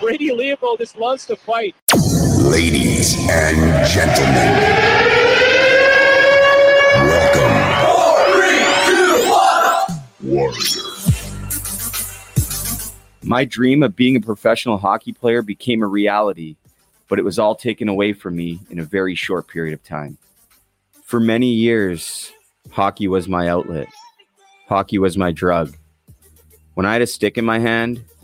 Brady Leavold just loves to fight. Ladies and gentlemen, welcome. Warrior. My dream of being a professional hockey player became a reality, but it was all taken away from me in a very short period of time. For many years, hockey was my outlet. Hockey was my drug. When I had a stick in my hand,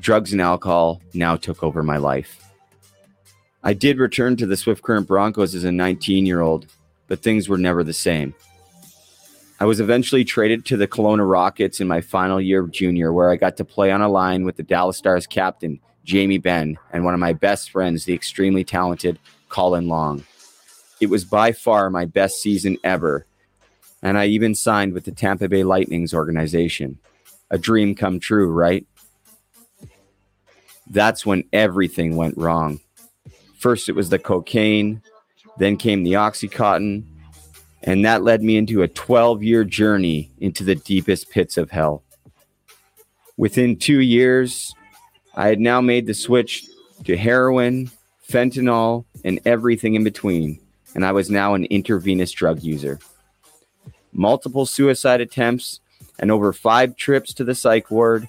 Drugs and alcohol now took over my life. I did return to the Swift Current Broncos as a 19 year old, but things were never the same. I was eventually traded to the Kelowna Rockets in my final year of junior, where I got to play on a line with the Dallas Stars captain, Jamie Benn, and one of my best friends, the extremely talented Colin Long. It was by far my best season ever, and I even signed with the Tampa Bay Lightning's organization. A dream come true, right? That's when everything went wrong. First, it was the cocaine, then came the Oxycontin, and that led me into a 12 year journey into the deepest pits of hell. Within two years, I had now made the switch to heroin, fentanyl, and everything in between, and I was now an intravenous drug user. Multiple suicide attempts and over five trips to the psych ward,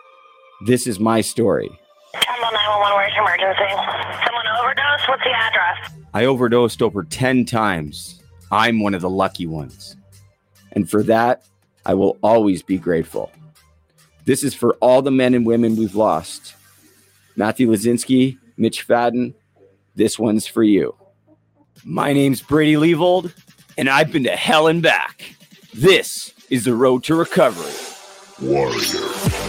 This is my story. Campbell 911, where's your emergency? Someone overdosed? What's the address? I overdosed over 10 times. I'm one of the lucky ones. And for that, I will always be grateful. This is for all the men and women we've lost. Matthew Lazinski, Mitch Fadden, this one's for you. My name's Brady Leavold, and I've been to hell and back. This is the road to recovery. Warrior.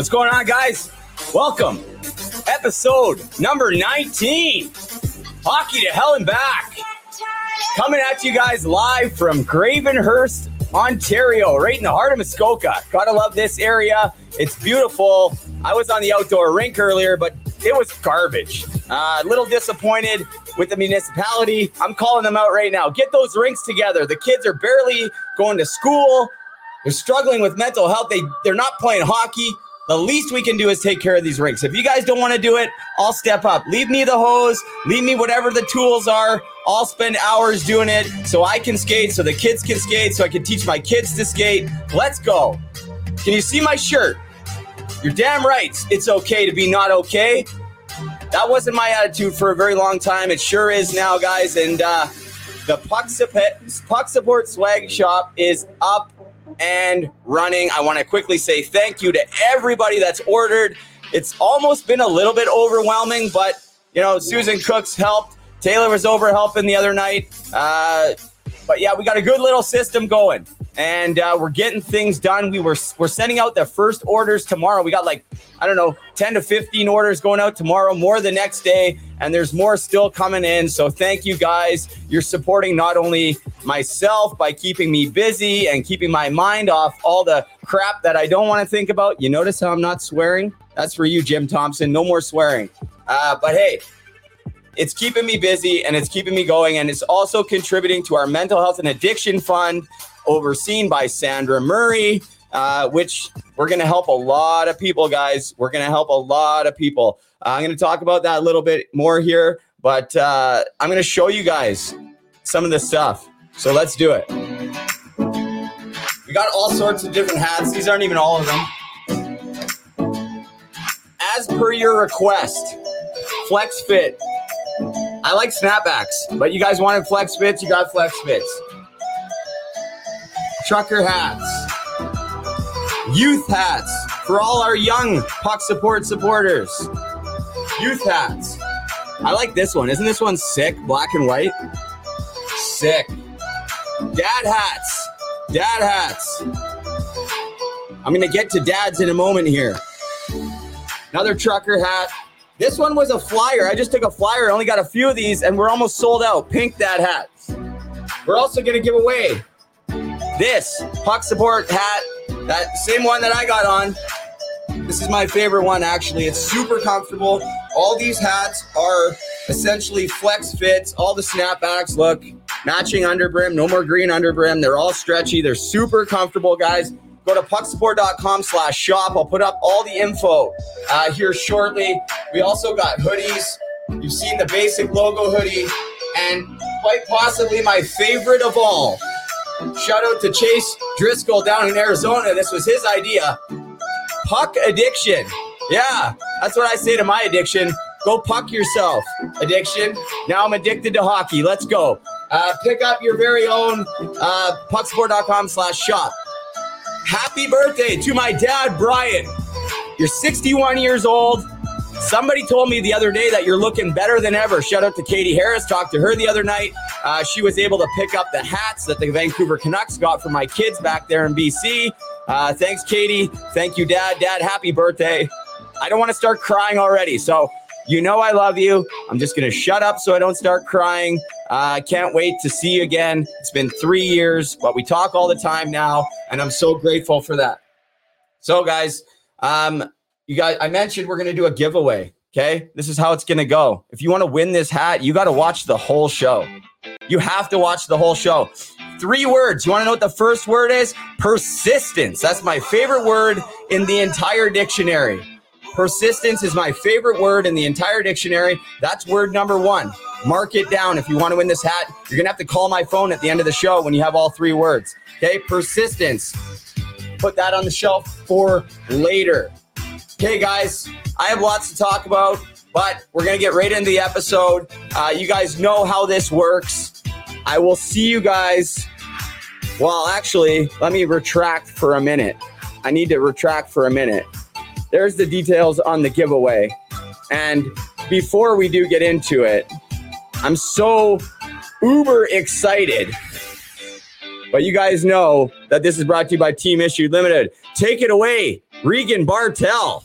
What's going on, guys? Welcome. Episode number 19 Hockey to Hell and Back. Coming at you guys live from Gravenhurst, Ontario, right in the heart of Muskoka. Gotta love this area. It's beautiful. I was on the outdoor rink earlier, but it was garbage. Uh, a little disappointed with the municipality. I'm calling them out right now. Get those rinks together. The kids are barely going to school. They're struggling with mental health. They they're not playing hockey. The least we can do is take care of these rinks. If you guys don't want to do it, I'll step up. Leave me the hose. Leave me whatever the tools are. I'll spend hours doing it so I can skate, so the kids can skate, so I can teach my kids to skate. Let's go. Can you see my shirt? You're damn right. It's okay to be not okay. That wasn't my attitude for a very long time. It sure is now, guys. And uh, the Puck Support, Puck Support Swag Shop is up and running. I want to quickly say thank you to everybody that's ordered. It's almost been a little bit overwhelming, but you know, Susan Cooks helped. Taylor was over helping the other night. Uh, but yeah, we got a good little system going, and uh, we're getting things done. We were we're sending out the first orders tomorrow. We got like I don't know, ten to fifteen orders going out tomorrow, more the next day, and there's more still coming in. So thank you guys. You're supporting not only myself by keeping me busy and keeping my mind off all the crap that I don't want to think about. You notice how I'm not swearing? That's for you, Jim Thompson. No more swearing. Uh, but hey, it's keeping me busy and it's keeping me going and it's also contributing to our mental health and addiction fund overseen by sandra murray uh, which we're going to help a lot of people guys. We're going to help a lot of people. Uh, i'm going to talk about that a little bit more here but uh, i'm going to show you guys some of this stuff. So let's do it. We got all sorts of different hats. These aren't even all of them. As per your request, Flex Fit. I like snapbacks, but you guys wanted Flex Fits, you got Flex Fits. Trucker hats, youth hats for all our young puck support supporters. Youth hats. I like this one. Isn't this one sick? Black and white. Sick. Dad hats. Dad hats. I'm going to get to dads in a moment here. Another trucker hat. This one was a flyer. I just took a flyer. I only got a few of these, and we're almost sold out. Pink dad hats. We're also going to give away this puck support hat, that same one that I got on. This is my favorite one, actually. It's super comfortable. All these hats are essentially flex fits. All the snapbacks look matching underbrim, no more green underbrim. They're all stretchy. They're super comfortable, guys. Go to pucksupport.com slash shop. I'll put up all the info uh, here shortly. We also got hoodies. You've seen the basic logo hoodie. And quite possibly my favorite of all. Shout out to Chase Driscoll down in Arizona. This was his idea. Puck addiction. Yeah, that's what I say to my addiction. Go puck yourself, addiction. Now I'm addicted to hockey. Let's go. Uh, pick up your very own uh, pucksupport.com slash shop. Happy birthday to my dad, Brian. You're 61 years old. Somebody told me the other day that you're looking better than ever. Shout out to Katie Harris. Talked to her the other night. Uh, she was able to pick up the hats that the Vancouver Canucks got for my kids back there in BC. Uh, thanks, Katie. Thank you, Dad. Dad, happy birthday. I don't want to start crying already. So, you know, I love you. I'm just going to shut up so I don't start crying. Uh, I can't wait to see you again. It's been three years, but we talk all the time now, and I'm so grateful for that. So, guys, um, you guys, I mentioned we're going to do a giveaway. Okay. This is how it's going to go. If you want to win this hat, you got to watch the whole show. You have to watch the whole show. Three words. You want to know what the first word is? Persistence. That's my favorite word in the entire dictionary. Persistence is my favorite word in the entire dictionary. That's word number one. Mark it down. If you want to win this hat, you're going to have to call my phone at the end of the show when you have all three words. Okay. Persistence. Put that on the shelf for later. Okay, guys, I have lots to talk about, but we're going to get right into the episode. Uh, you guys know how this works. I will see you guys. Well, actually, let me retract for a minute. I need to retract for a minute. There's the details on the giveaway. And before we do get into it, I'm so uber excited. But you guys know that this is brought to you by Team Issued Limited. Take it away, Regan Bartel.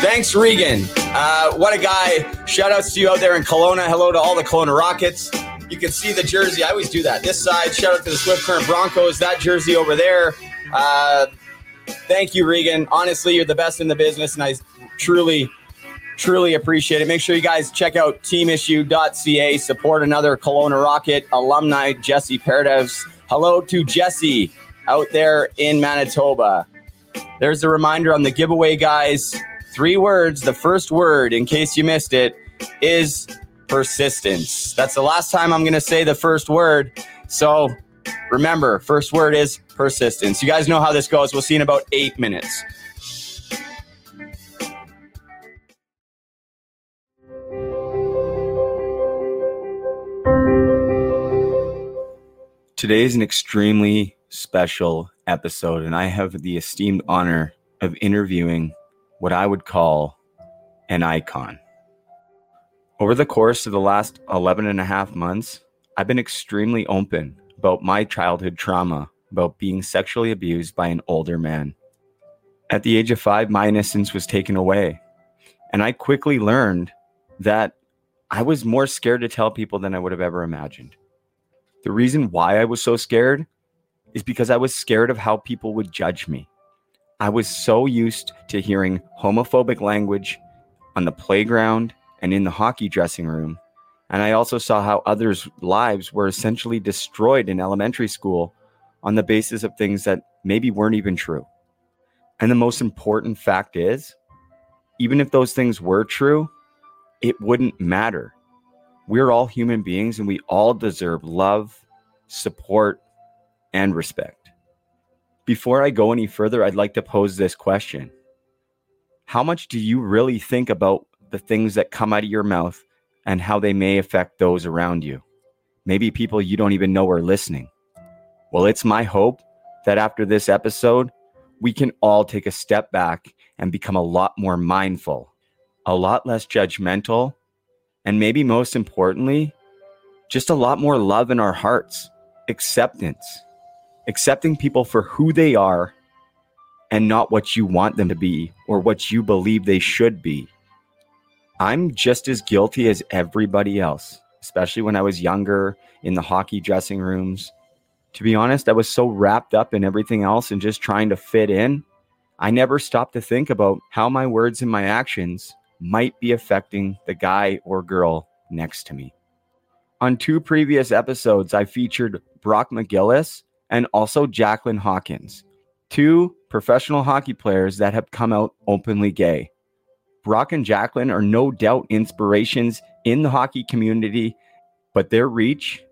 Thanks, Regan. Uh, what a guy. Shout outs to you out there in Kelowna. Hello to all the Kelowna Rockets. You can see the jersey. I always do that. This side, shout out to the Swift Current Broncos. That jersey over there. Uh, thank you, Regan. Honestly, you're the best in the business, and I truly, truly appreciate it. Make sure you guys check out teamissue.ca. Support another Kelowna Rocket alumni, Jesse Paradevs. Hello to Jesse out there in Manitoba. There's a reminder on the giveaway, guys. Three words. The first word, in case you missed it, is persistence. That's the last time I'm going to say the first word. So remember, first word is persistence. You guys know how this goes. We'll see in about eight minutes. Today is an extremely special episode, and I have the esteemed honor of interviewing what I would call an icon. Over the course of the last 11 and a half months, I've been extremely open about my childhood trauma about being sexually abused by an older man. At the age of five, my innocence was taken away. And I quickly learned that I was more scared to tell people than I would have ever imagined. The reason why I was so scared is because I was scared of how people would judge me. I was so used to hearing homophobic language on the playground and in the hockey dressing room. And I also saw how others' lives were essentially destroyed in elementary school on the basis of things that maybe weren't even true. And the most important fact is, even if those things were true, it wouldn't matter. We're all human beings and we all deserve love, support, and respect. Before I go any further, I'd like to pose this question How much do you really think about the things that come out of your mouth and how they may affect those around you? Maybe people you don't even know are listening. Well, it's my hope that after this episode, we can all take a step back and become a lot more mindful, a lot less judgmental, and maybe most importantly, just a lot more love in our hearts, acceptance, accepting people for who they are and not what you want them to be or what you believe they should be. I'm just as guilty as everybody else, especially when I was younger in the hockey dressing rooms. To be honest, I was so wrapped up in everything else and just trying to fit in. I never stopped to think about how my words and my actions might be affecting the guy or girl next to me. On two previous episodes, I featured Brock McGillis and also Jacqueline Hawkins, two professional hockey players that have come out openly gay. Brock and Jacqueline are no doubt inspirations in the hockey community, but their reach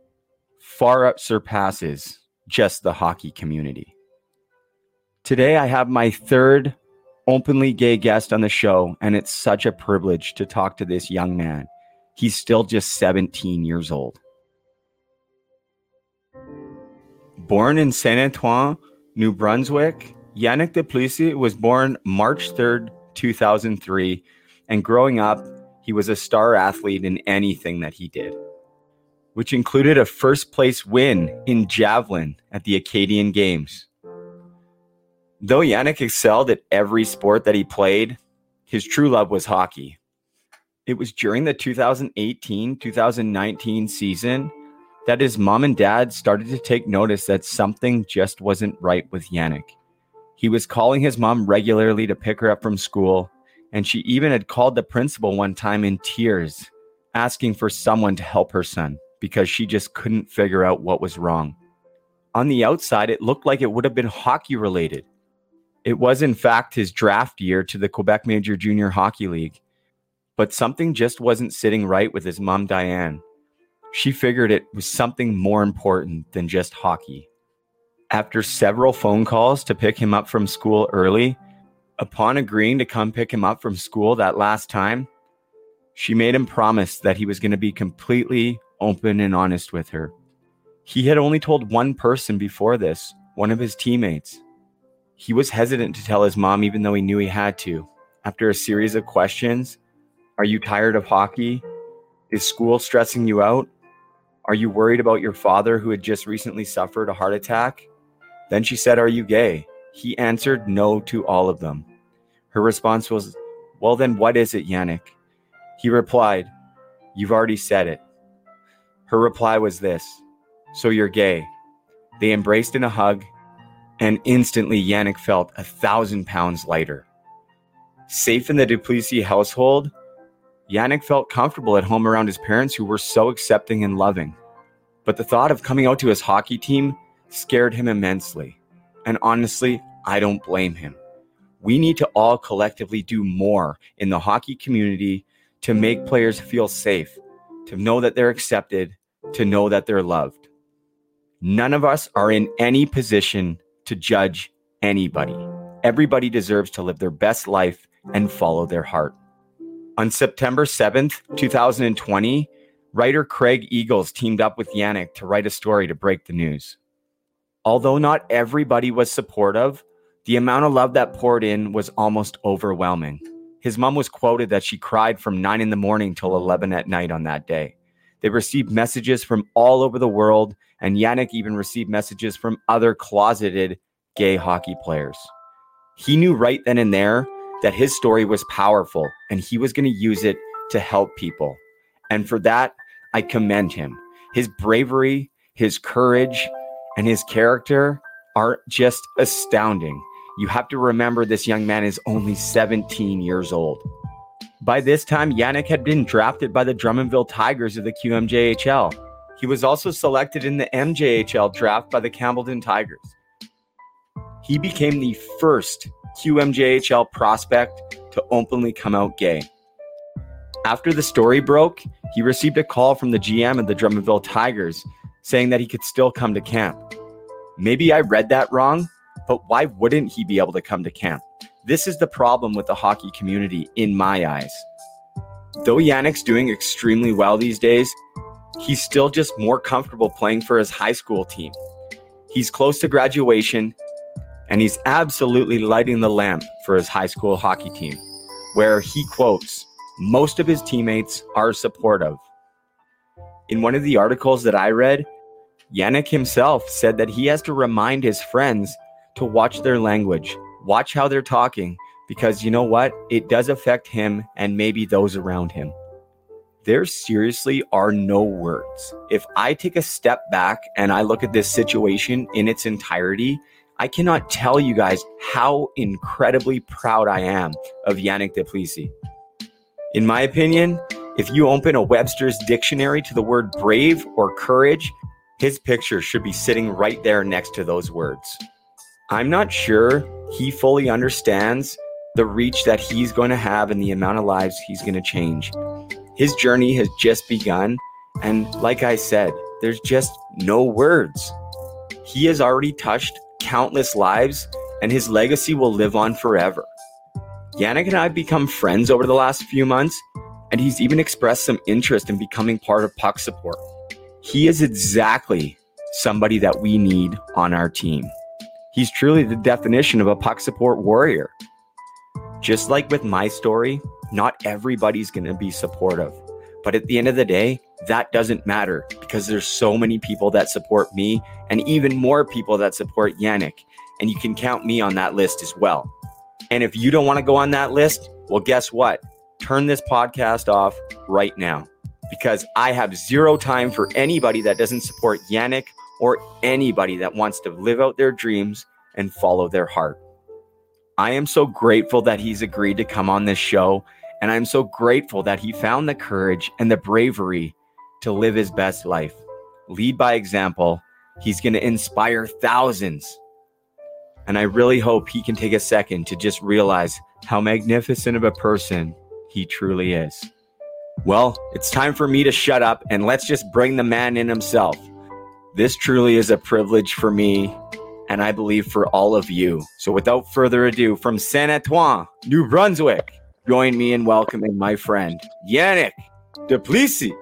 far up surpasses just the hockey community. Today, I have my third openly gay guest on the show, and it's such a privilege to talk to this young man. He's still just 17 years old. Born in Saint Antoine, New Brunswick, Yannick Duplessis was born March 3rd, 2003, and growing up, he was a star athlete in anything that he did, which included a first place win in javelin at the Acadian Games. Though Yannick excelled at every sport that he played, his true love was hockey. It was during the 2018 2019 season that his mom and dad started to take notice that something just wasn't right with Yannick. He was calling his mom regularly to pick her up from school, and she even had called the principal one time in tears, asking for someone to help her son because she just couldn't figure out what was wrong. On the outside, it looked like it would have been hockey related. It was, in fact, his draft year to the Quebec Major Junior Hockey League, but something just wasn't sitting right with his mom, Diane. She figured it was something more important than just hockey. After several phone calls to pick him up from school early, upon agreeing to come pick him up from school that last time, she made him promise that he was going to be completely open and honest with her. He had only told one person before this, one of his teammates. He was hesitant to tell his mom, even though he knew he had to. After a series of questions Are you tired of hockey? Is school stressing you out? Are you worried about your father who had just recently suffered a heart attack? Then she said, Are you gay? He answered no to all of them. Her response was, Well, then what is it, Yannick? He replied, You've already said it. Her reply was this So you're gay. They embraced in a hug, and instantly Yannick felt a thousand pounds lighter. Safe in the Duplessis household, Yannick felt comfortable at home around his parents who were so accepting and loving. But the thought of coming out to his hockey team scared him immensely. And honestly, I don't blame him. We need to all collectively do more in the hockey community to make players feel safe, to know that they're accepted, to know that they're loved. None of us are in any position to judge anybody. Everybody deserves to live their best life and follow their heart. On September 7th, 2020, writer Craig Eagles teamed up with Yannick to write a story to break the news. Although not everybody was supportive, the amount of love that poured in was almost overwhelming. His mom was quoted that she cried from 9 in the morning till 11 at night on that day. They received messages from all over the world, and Yannick even received messages from other closeted gay hockey players. He knew right then and there that his story was powerful and he was going to use it to help people. And for that, I commend him. His bravery, his courage, and his character are just astounding. You have to remember this young man is only 17 years old. By this time, Yannick had been drafted by the Drummondville Tigers of the QMJHL. He was also selected in the MJHL draft by the Campbellton Tigers. He became the first QMJHL prospect to openly come out gay. After the story broke, he received a call from the GM of the Drummondville Tigers saying that he could still come to camp. Maybe I read that wrong, but why wouldn't he be able to come to camp? This is the problem with the hockey community, in my eyes. Though Yannick's doing extremely well these days, he's still just more comfortable playing for his high school team. He's close to graduation, and he's absolutely lighting the lamp for his high school hockey team, where he quotes, most of his teammates are supportive. In one of the articles that I read, Yannick himself said that he has to remind his friends to watch their language, watch how they're talking, because you know what? It does affect him and maybe those around him. There seriously are no words. If I take a step back and I look at this situation in its entirety, I cannot tell you guys how incredibly proud I am of Yannick Duplessis. In my opinion, if you open a Webster's dictionary to the word brave or courage, his picture should be sitting right there next to those words. I'm not sure he fully understands the reach that he's going to have and the amount of lives he's going to change. His journey has just begun. And like I said, there's just no words. He has already touched countless lives, and his legacy will live on forever. Yannick and I have become friends over the last few months, and he's even expressed some interest in becoming part of Puck Support. He is exactly somebody that we need on our team. He's truly the definition of a puck support warrior. Just like with my story, not everybody's going to be supportive. But at the end of the day, that doesn't matter because there's so many people that support me and even more people that support Yannick. And you can count me on that list as well. And if you don't want to go on that list, well, guess what? Turn this podcast off right now because I have zero time for anybody that doesn't support Yannick or anybody that wants to live out their dreams and follow their heart. I am so grateful that he's agreed to come on this show, and I'm so grateful that he found the courage and the bravery to live his best life. Lead by example. He's going to inspire thousands. And I really hope he can take a second to just realize how magnificent of a person he truly is. Well, it's time for me to shut up and let's just bring the man in himself. This truly is a privilege for me, and I believe for all of you. So, without further ado, from Saint Antoine, New Brunswick, join me in welcoming my friend, Yannick Duplessis.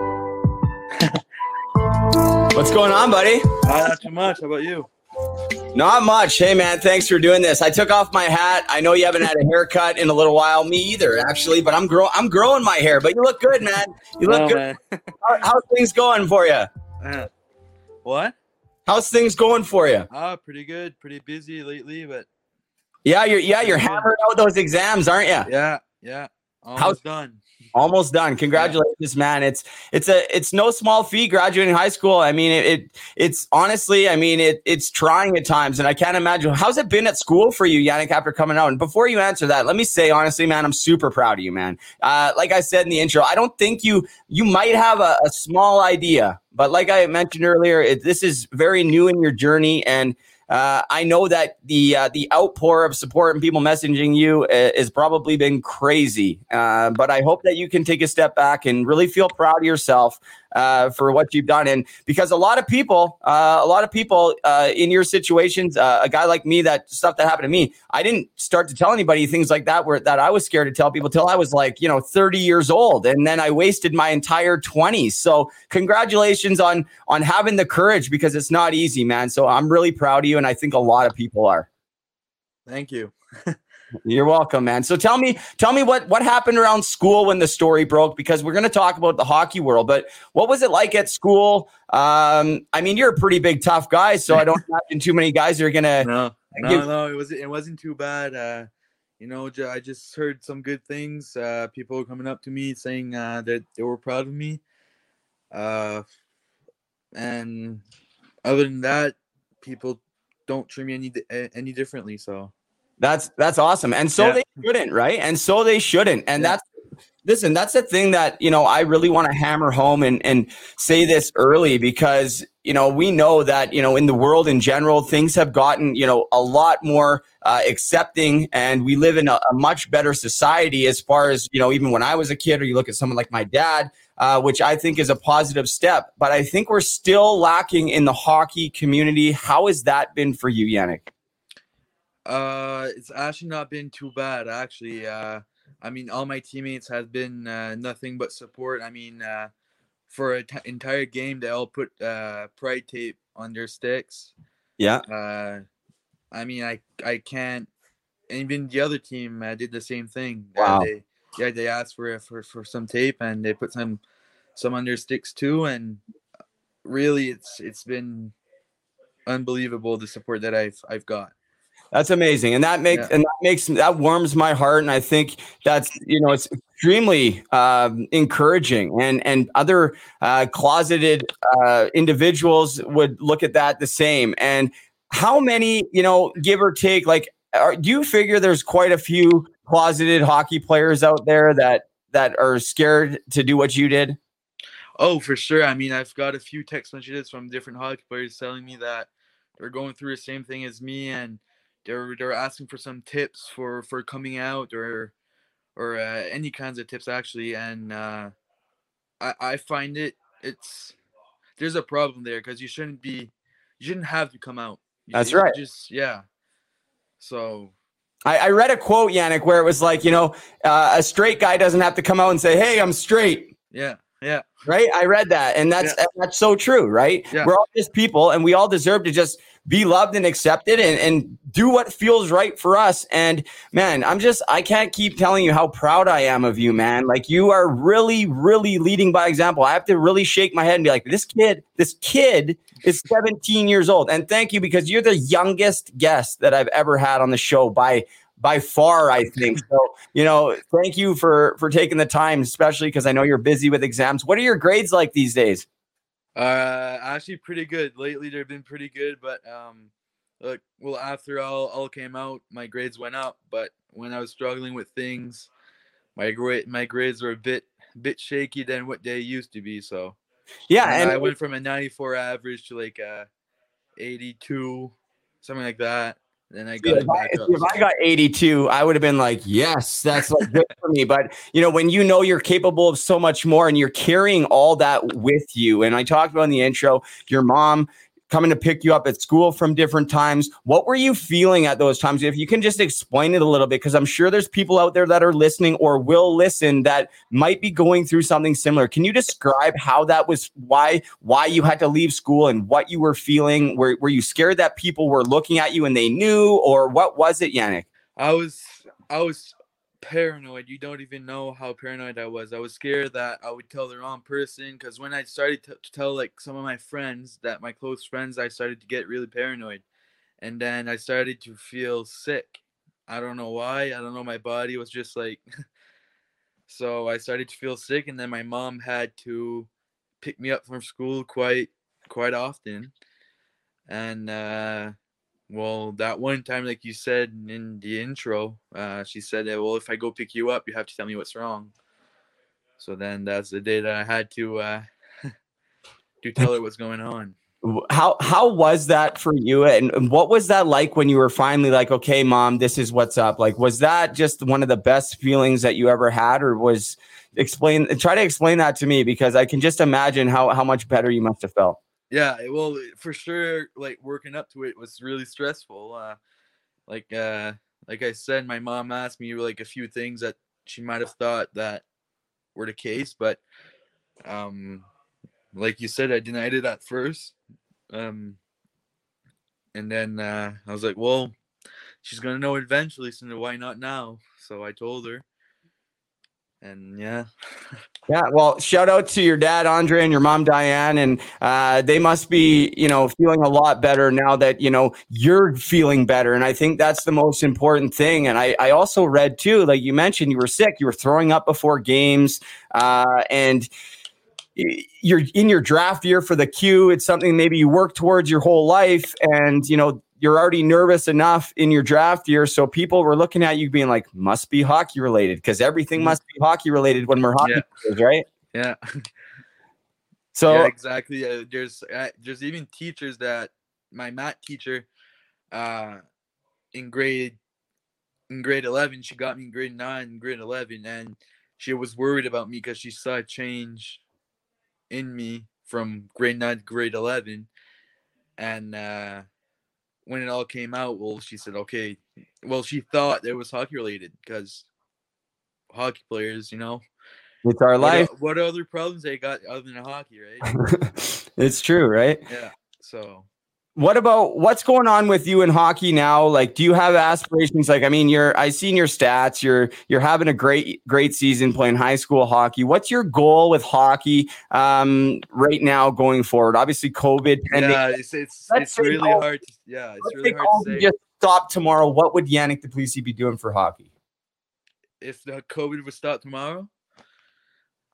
What's going on, buddy? Uh, not too much. How about you? Not much. Hey, man, thanks for doing this. I took off my hat. I know you haven't had a haircut in a little while. Me either, actually. But I'm growing. I'm growing my hair. But you look good, man. You look Oh, good. How, how's things going for you? Uh, what? How's things going for you? Ah, pretty good. Pretty busy lately, but Yeah, you're yeah you're hammering out those exams, aren't you? yeah, yeah. Almost How's- done. Almost done. Congratulations, man. It's it's a it's no small feat graduating high school. I mean, it, it it's honestly, I mean, it it's trying at times, and I can't imagine how's it been at school for you, Yannick, after coming out. And before you answer that, let me say honestly, man, I'm super proud of you, man. Uh, like I said in the intro, I don't think you you might have a, a small idea, but like I mentioned earlier, it, this is very new in your journey, and uh, I know that the uh, the outpour of support and people messaging you uh, has probably been crazy. Uh, but I hope that you can take a step back and really feel proud of yourself uh, for what you've done. And because a lot of people, uh, a lot of people uh, in your situations, uh, a guy like me, that stuff that happened to me, I didn't start to tell anybody things like that where that I was scared to tell people till I was like you know 30 years old, and then I wasted my entire 20s. So congratulations on on having the courage because it's not easy, man. So I'm really proud of you, and I think a lot of people are. Thank you. You're welcome, man. So tell me, tell me what what happened around school when the story broke because we're going to talk about the hockey world. But what was it like at school? Um, I mean, you're a pretty big, tough guy, so I don't imagine too many guys are going to. No, no, give- no. It was it wasn't too bad. Uh, you know, I just heard some good things. Uh, people coming up to me saying uh, that they were proud of me. Uh, and other than that, people don't treat me any any differently. So That's that's awesome. And so Yeah. they shouldn't, right? And so they shouldn't. And Yeah. that's listen, that's the thing that, you know, I really want to hammer home and and say this early because, you know, we know that, you know, in the world in general, things have gotten, you know, a lot more uh, accepting and we live in a, a much better society as far as, you know, even when I was a kid or you look at someone like my dad, uh, which I think is a positive step. But I think we're still lacking in the hockey community. How has that been for you, Yannick? Uh, it's actually not been too bad. Actually, uh, I mean, all my teammates have been uh, nothing but support. I mean, uh, for an entire game, they all put uh, pride tape on their sticks. Yeah. Uh, I mean, I I can't. And even the other team uh, did the same thing. Uh, Wow. they, yeah, they asked for for for some tape and they put some some on their sticks too. And really, it's it's been unbelievable the support that I've I've got. That's amazing, and that makes Yeah. and that makes that warms my heart, and I think that's you know it's extremely um, encouraging, and and other uh, closeted uh, individuals would look at that the same. And how many you know, give or take, like, are, do you figure there's quite a few closeted hockey players out there that that are scared to do what you did? Oh, for sure. I mean, I've got a few text messages from different hockey players telling me that they're going through the same thing as me, and they're they're asking for some tips for for coming out or or uh, any kinds of tips actually. And uh, I I find it it's there's a problem there because you shouldn't be you shouldn't have to come out. You- That's right. Just yeah. So I, I read a quote, Yannick, where it was like, you know, uh, a straight guy doesn't have to come out and say, "Hey, I'm straight." yeah, yeah, right? I read that, and that's that's so true, right? Yeah. We're all just people, and we all deserve to just be loved and accepted, and and do what feels right for us. And man, I'm just I can't keep telling you how proud I am of you, man. Like you are really, really leading by example. I have to really shake my head and be like, this kid, this kid is 17 years old, and thank you because you're the youngest guest that I've ever had on the show by by far i think so you know thank you for for taking the time especially because i know you're busy with exams what are your grades like these days Uh, actually, pretty good. Lately, they've been pretty good, but um, look, well, after all all came out, my grades went up. But when I was struggling with things, my grade my grades were a bit bit shaky than what they used to be. So yeah and and I went from a 94 average to like a 82, something like that. Then I got if I, if I got 82 i would have been like yes that's like good for me. But you know when you know you're capable of so much more and you're carrying all that with you and i talked about in the intro your mom coming to pick you up at school from different times. What were you feeling at those times? If you can just explain it a little bit because i'm sure there's people out there that are listening or will listen that might be going through something similar. Can you describe how that was why why you had to leave school and what you were feeling? Were, were you scared that people were looking at you and they knew or what was it yannick? I was I was paranoid. You don't even know how paranoid I was. I was scared that I would tell the wrong person because when I started to, to tell like some of my friends that my close friends, I started to get really paranoid, and then I started to feel sick. I don't know why. I don't know. My body was just like. so I started to feel sick, and then my mom had to pick me up from school quite quite often, and. uh well, that one time, like you said in the intro, uh, she said that, well, if I go pick you up, you have to tell me what's wrong. So then that's the day that I had to uh, to tell her what's going on. how how was that for you and what was that like when you were finally like okay mom this is what's up like was that just one of the best feelings that you ever had or was explain try to explain that to me because i can just imagine how how much better you must have felt Yeah, well, for sure, like working up to it was really stressful. Uh, like uh, like I said, my mom asked me like a few things that she might have thought that were the case, but um, like you said, I denied it at first. Um, and then uh, I was like, well, she's gonna know eventually, so why not now? So I told her, and yeah. yeah well shout out to your dad andre and your mom diane and uh, they must be you know feeling a lot better now that you know you're feeling better and i think that's the most important thing and i, I also read too like you mentioned you were sick you were throwing up before games uh, and you're in your draft year for the q it's something maybe you work towards your whole life and you know you're already nervous enough in your draft year. So people were looking at you being like, must be hockey related because everything Mhm. must be hockey related when we're hockey Yeah. players, right? Yeah. So yeah, exactly. Uh, there's uh, there's even teachers that my math teacher, uh, in grade in grade eleven, she got me in grade nine, and grade eleven, and she was worried about me because she saw a change in me from grade nine to grade eleven, and uh, when it all came out, well, she said, okay, well, she thought it was hockey related because hockey players, you know, it's our what, life. o- what other problems they got other than hockey, right? it's true, right? yeah. So. What about what's going on with you in hockey now? Like, do you have aspirations? Like, I mean, you're I seen your stats. You're you're having a great great season playing high school hockey. What's your goal with hockey um, right now going forward? Obviously, COVID pending. Yeah, it's it's, it's really all- hard. To, yeah, it's really hard to say. just stop tomorrow. What would Yannick Duplessis be doing for hockey? If the COVID would stop tomorrow,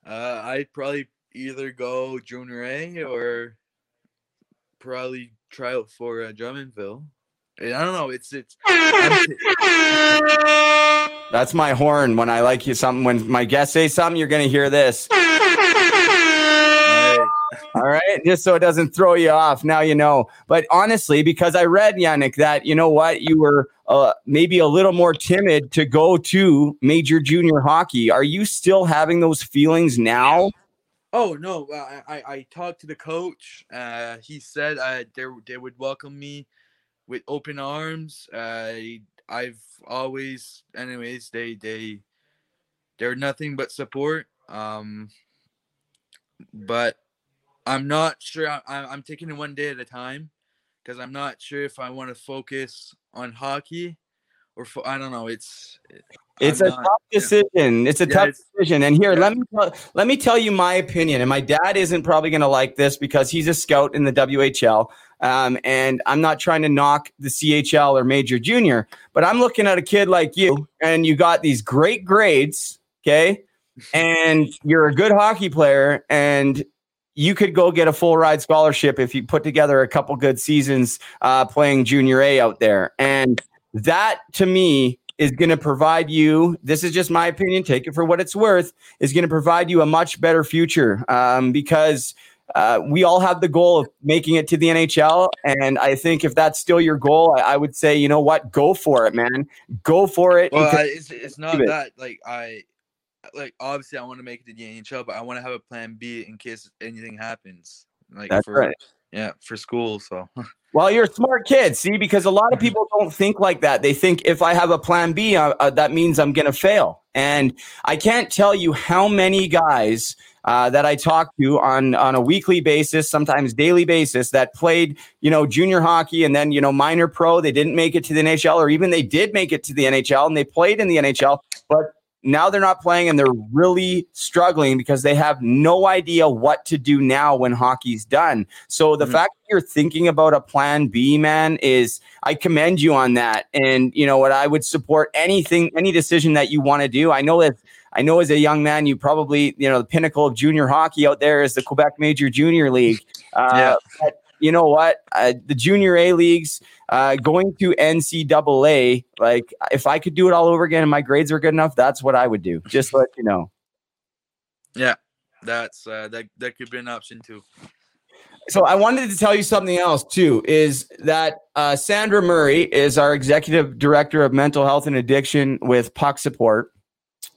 uh, I'd probably either go junior A or probably try out for uh, Drummondville. And I don't know. It's it's. That's my horn. When I like you something, when my guests say something, you're gonna hear this. All right, just so it doesn't throw you off. Now you know. But honestly, because I read Yannick that you know what you were uh, maybe a little more timid to go to major junior hockey. Are you still having those feelings now? Oh no! I, I I talked to the coach. Uh, he said uh, they they would welcome me with open arms. Uh, I've always, anyways, they they they're nothing but support. Um, but I'm not sure. I- I'm taking it one day at a time because I'm not sure if I want to focus on hockey or fo- I don't know. It's It's I'm a not- tough yeah. decision. It's a Yeah, tough it's- decision. And here, yeah. let me tell, let me tell you my opinion. And my dad isn't probably going to like this because he's a scout in the WHL. Um, and I'm not trying to knock the CHL or Major Junior, but I'm looking at a kid like you, and you got these great grades, okay, and you're a good hockey player, and you could go get a full ride scholarship if you put together a couple good seasons uh, playing Junior A out there, and that to me is going to provide you this is just my opinion take it for what it's worth is going to provide you a much better future um, because uh, we all have the goal of making it to the nhl and i think if that's still your goal i, I would say you know what go for it man go for it Well, I, it's it's not it. that like I like obviously I want to make it to the NHL, but I want to have a plan B in case anything happens. Like That's for right. Yeah for school. So Well, you're a smart kid, see, because a lot of people don't think like that. They think if I have a plan B, uh, uh, that means I'm going to fail. And I can't tell you how many guys uh, that I talk to on on a weekly basis, sometimes daily basis, that played, you know, junior hockey and then you know minor pro. They didn't make it to the NHL, or even they did make it to the NHL and they played in the NHL, but now they're not playing and they're really struggling because they have no idea what to do now when hockey's done. So the Mhm. fact that you're thinking about a plan B, man, is I commend you on that. And you know what? I would support anything, any decision that you want to do. I know that I know as a young man, you probably, you know, the pinnacle of junior hockey out there is the Quebec Major Junior League. Uh, Yeah. You know what? Uh, the junior A leagues, uh, going to NCAA, like if I could do it all over again and my grades were good enough, that's what I would do. Just let you know. yeah, that's uh, that that could be an option too. So I wanted to tell you something else too. Is that uh, Sandra Murray is our executive director of mental health and addiction with Puck Support,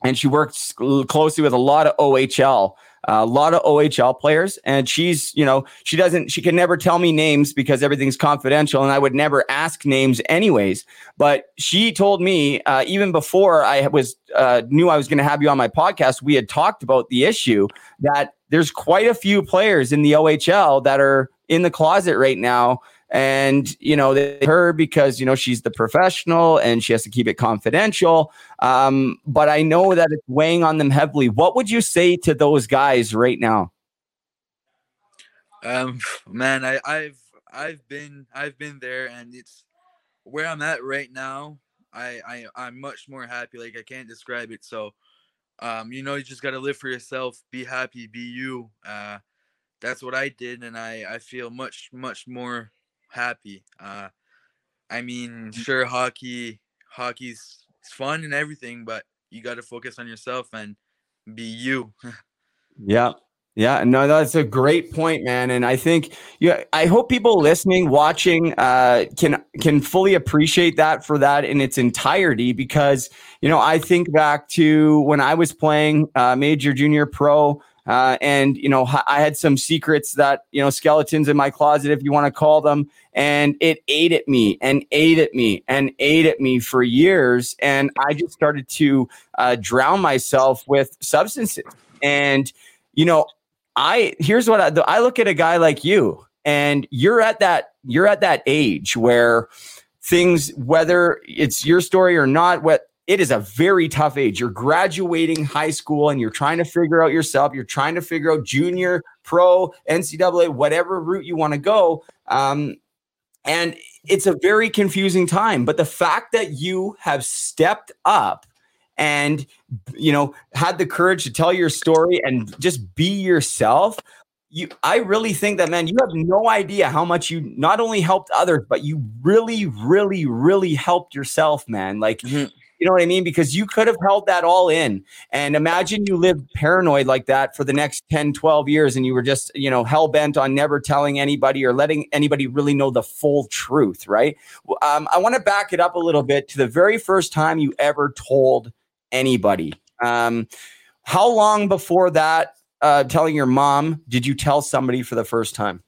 and she works closely with a lot of OHL, a lot of OHL players. And she's, you know, she doesn't, she can never tell me names because everything's confidential, and I would never ask names anyways. But she told me uh, even before I was uh, knew I was going to have you on my podcast, we had talked about the issue that there's quite a few players in the OHL that are in the closet right now. And, you know, they her because, you know, she's the professional and she has to keep it confidential. Um, but I know that it's weighing on them heavily. What would you say to those guys right now? Um, man, I, I've I've been I've been there, and it's where I'm at right now. I, I I'm much more happy. Like I can't describe it. So, um, you know, you just gotta live for yourself. Be happy. Be you. Uh, that's what I did, and I I feel much much more happy. Uh, I mean, sure, hockey, hockey's fun and everything, but you got to focus on yourself and be you. Yeah. Yeah, no, that's a great point, man. And I think yeah, I hope people listening, watching, uh, can can fully appreciate that for that in its entirety. Because you know, I think back to when I was playing uh, major, junior, pro, uh, and you know, I had some secrets that you know, skeletons in my closet, if you want to call them, and it ate at me and ate at me and ate at me for years, and I just started to uh, drown myself with substances, and you know, I here's what I, I look at a guy like you, and you're at that you're at that age where things, whether it's your story or not, what it is a very tough age. You're graduating high school and you're trying to figure out yourself. You're trying to figure out junior, pro, NCAA, whatever route you want to go. Um, and it's a very confusing time. But the fact that you have stepped up and you know had the courage to tell your story and just be yourself you i really think that man you have no idea how much you not only helped others but you really really really helped yourself man like Mhm. You know what i mean because you could have held that all in and imagine you lived paranoid like that for the next 10 12 years and you were just you know hell-bent on never telling anybody or letting anybody really know the full truth right um, i want to back it up a little bit to the very first time you ever told anybody. Um, how long before that, uh, telling your mom, did you tell somebody for the first time?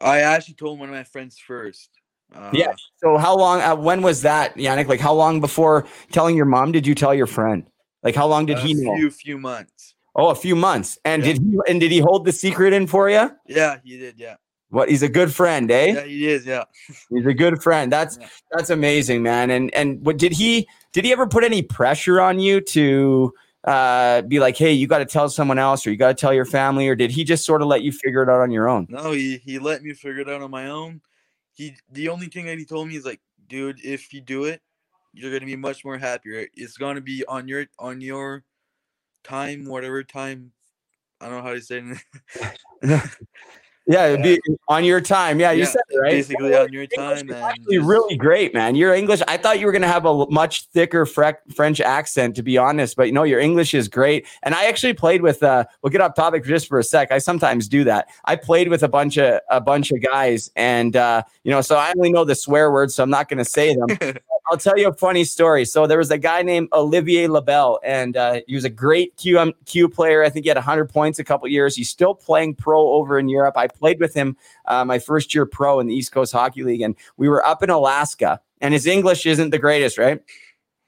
I actually told one of my friends first. Uh, Yeah. So how long? Uh, when was that, Yannick? Like how long before telling your mom did you tell your friend? Like how long did he know? few few months. Oh, a few months. And Yeah. did he and did he hold the secret in for you? Yeah, he did. Yeah, What? He's a good friend, eh? yeah, he is. Yeah. He's a good friend. That's Yeah. that's amazing, man. And and what did he did he ever put any pressure on you to uh, be like, hey, you got to tell someone else, or you got to tell your family, or did he just sort of let you figure it out on your own? No, he he let me figure it out on my own. He the only thing that he told me is like, dude, if you do it, you're gonna be much more happier. It's gonna be on your on your time, whatever time. I don't know how to say it. Yeah, it'd be on your time. Yeah, you Yeah, said it right. basically on your English time actually just- really great, man. Your English, I thought you were going to have a much thicker Fre- French accent, to be honest, but you know, your English is great. And I actually played with, uh, we'll get off topic just for a sec. I sometimes do that. I played with a bunch of, a bunch of guys and, uh, you know, so I only know the swear words, so I'm not going to say them. I'll tell you a funny story. So there was a guy named Olivier Labelle, and uh, he was a great Q, Q player. I think he had 100 points a couple years. He's still playing pro over in Europe. I played with him uh, my first year pro in the East Coast Hockey League, and we were up in Alaska. And his English isn't the greatest, right?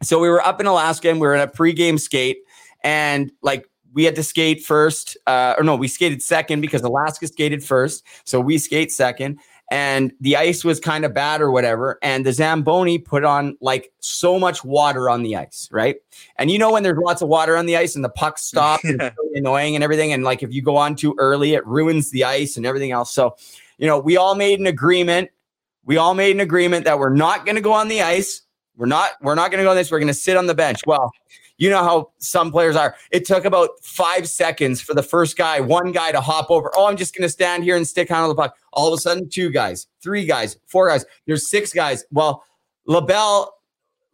So we were up in Alaska, and we were in a pregame skate, and like we had to skate first, uh, or no, we skated second because Alaska skated first, so we skate second and the ice was kind of bad or whatever. And the Zamboni put on like so much water on the ice, right? And you know, when there's lots of water on the ice and the pucks stop, it's really annoying and everything. And like if you go on too early, it ruins the ice and everything else. So, you know, we all made an agreement. We all made an agreement that we're not going to go on the ice. We're not, we're not going to go on this. We're going to sit on the bench. Well, you know how some players are. It took about five seconds for the first guy, one guy to hop over. Oh, I'm just going to stand here and stick on the puck. All of a sudden, two guys, three guys, four guys. There's six guys. Well, LaBelle,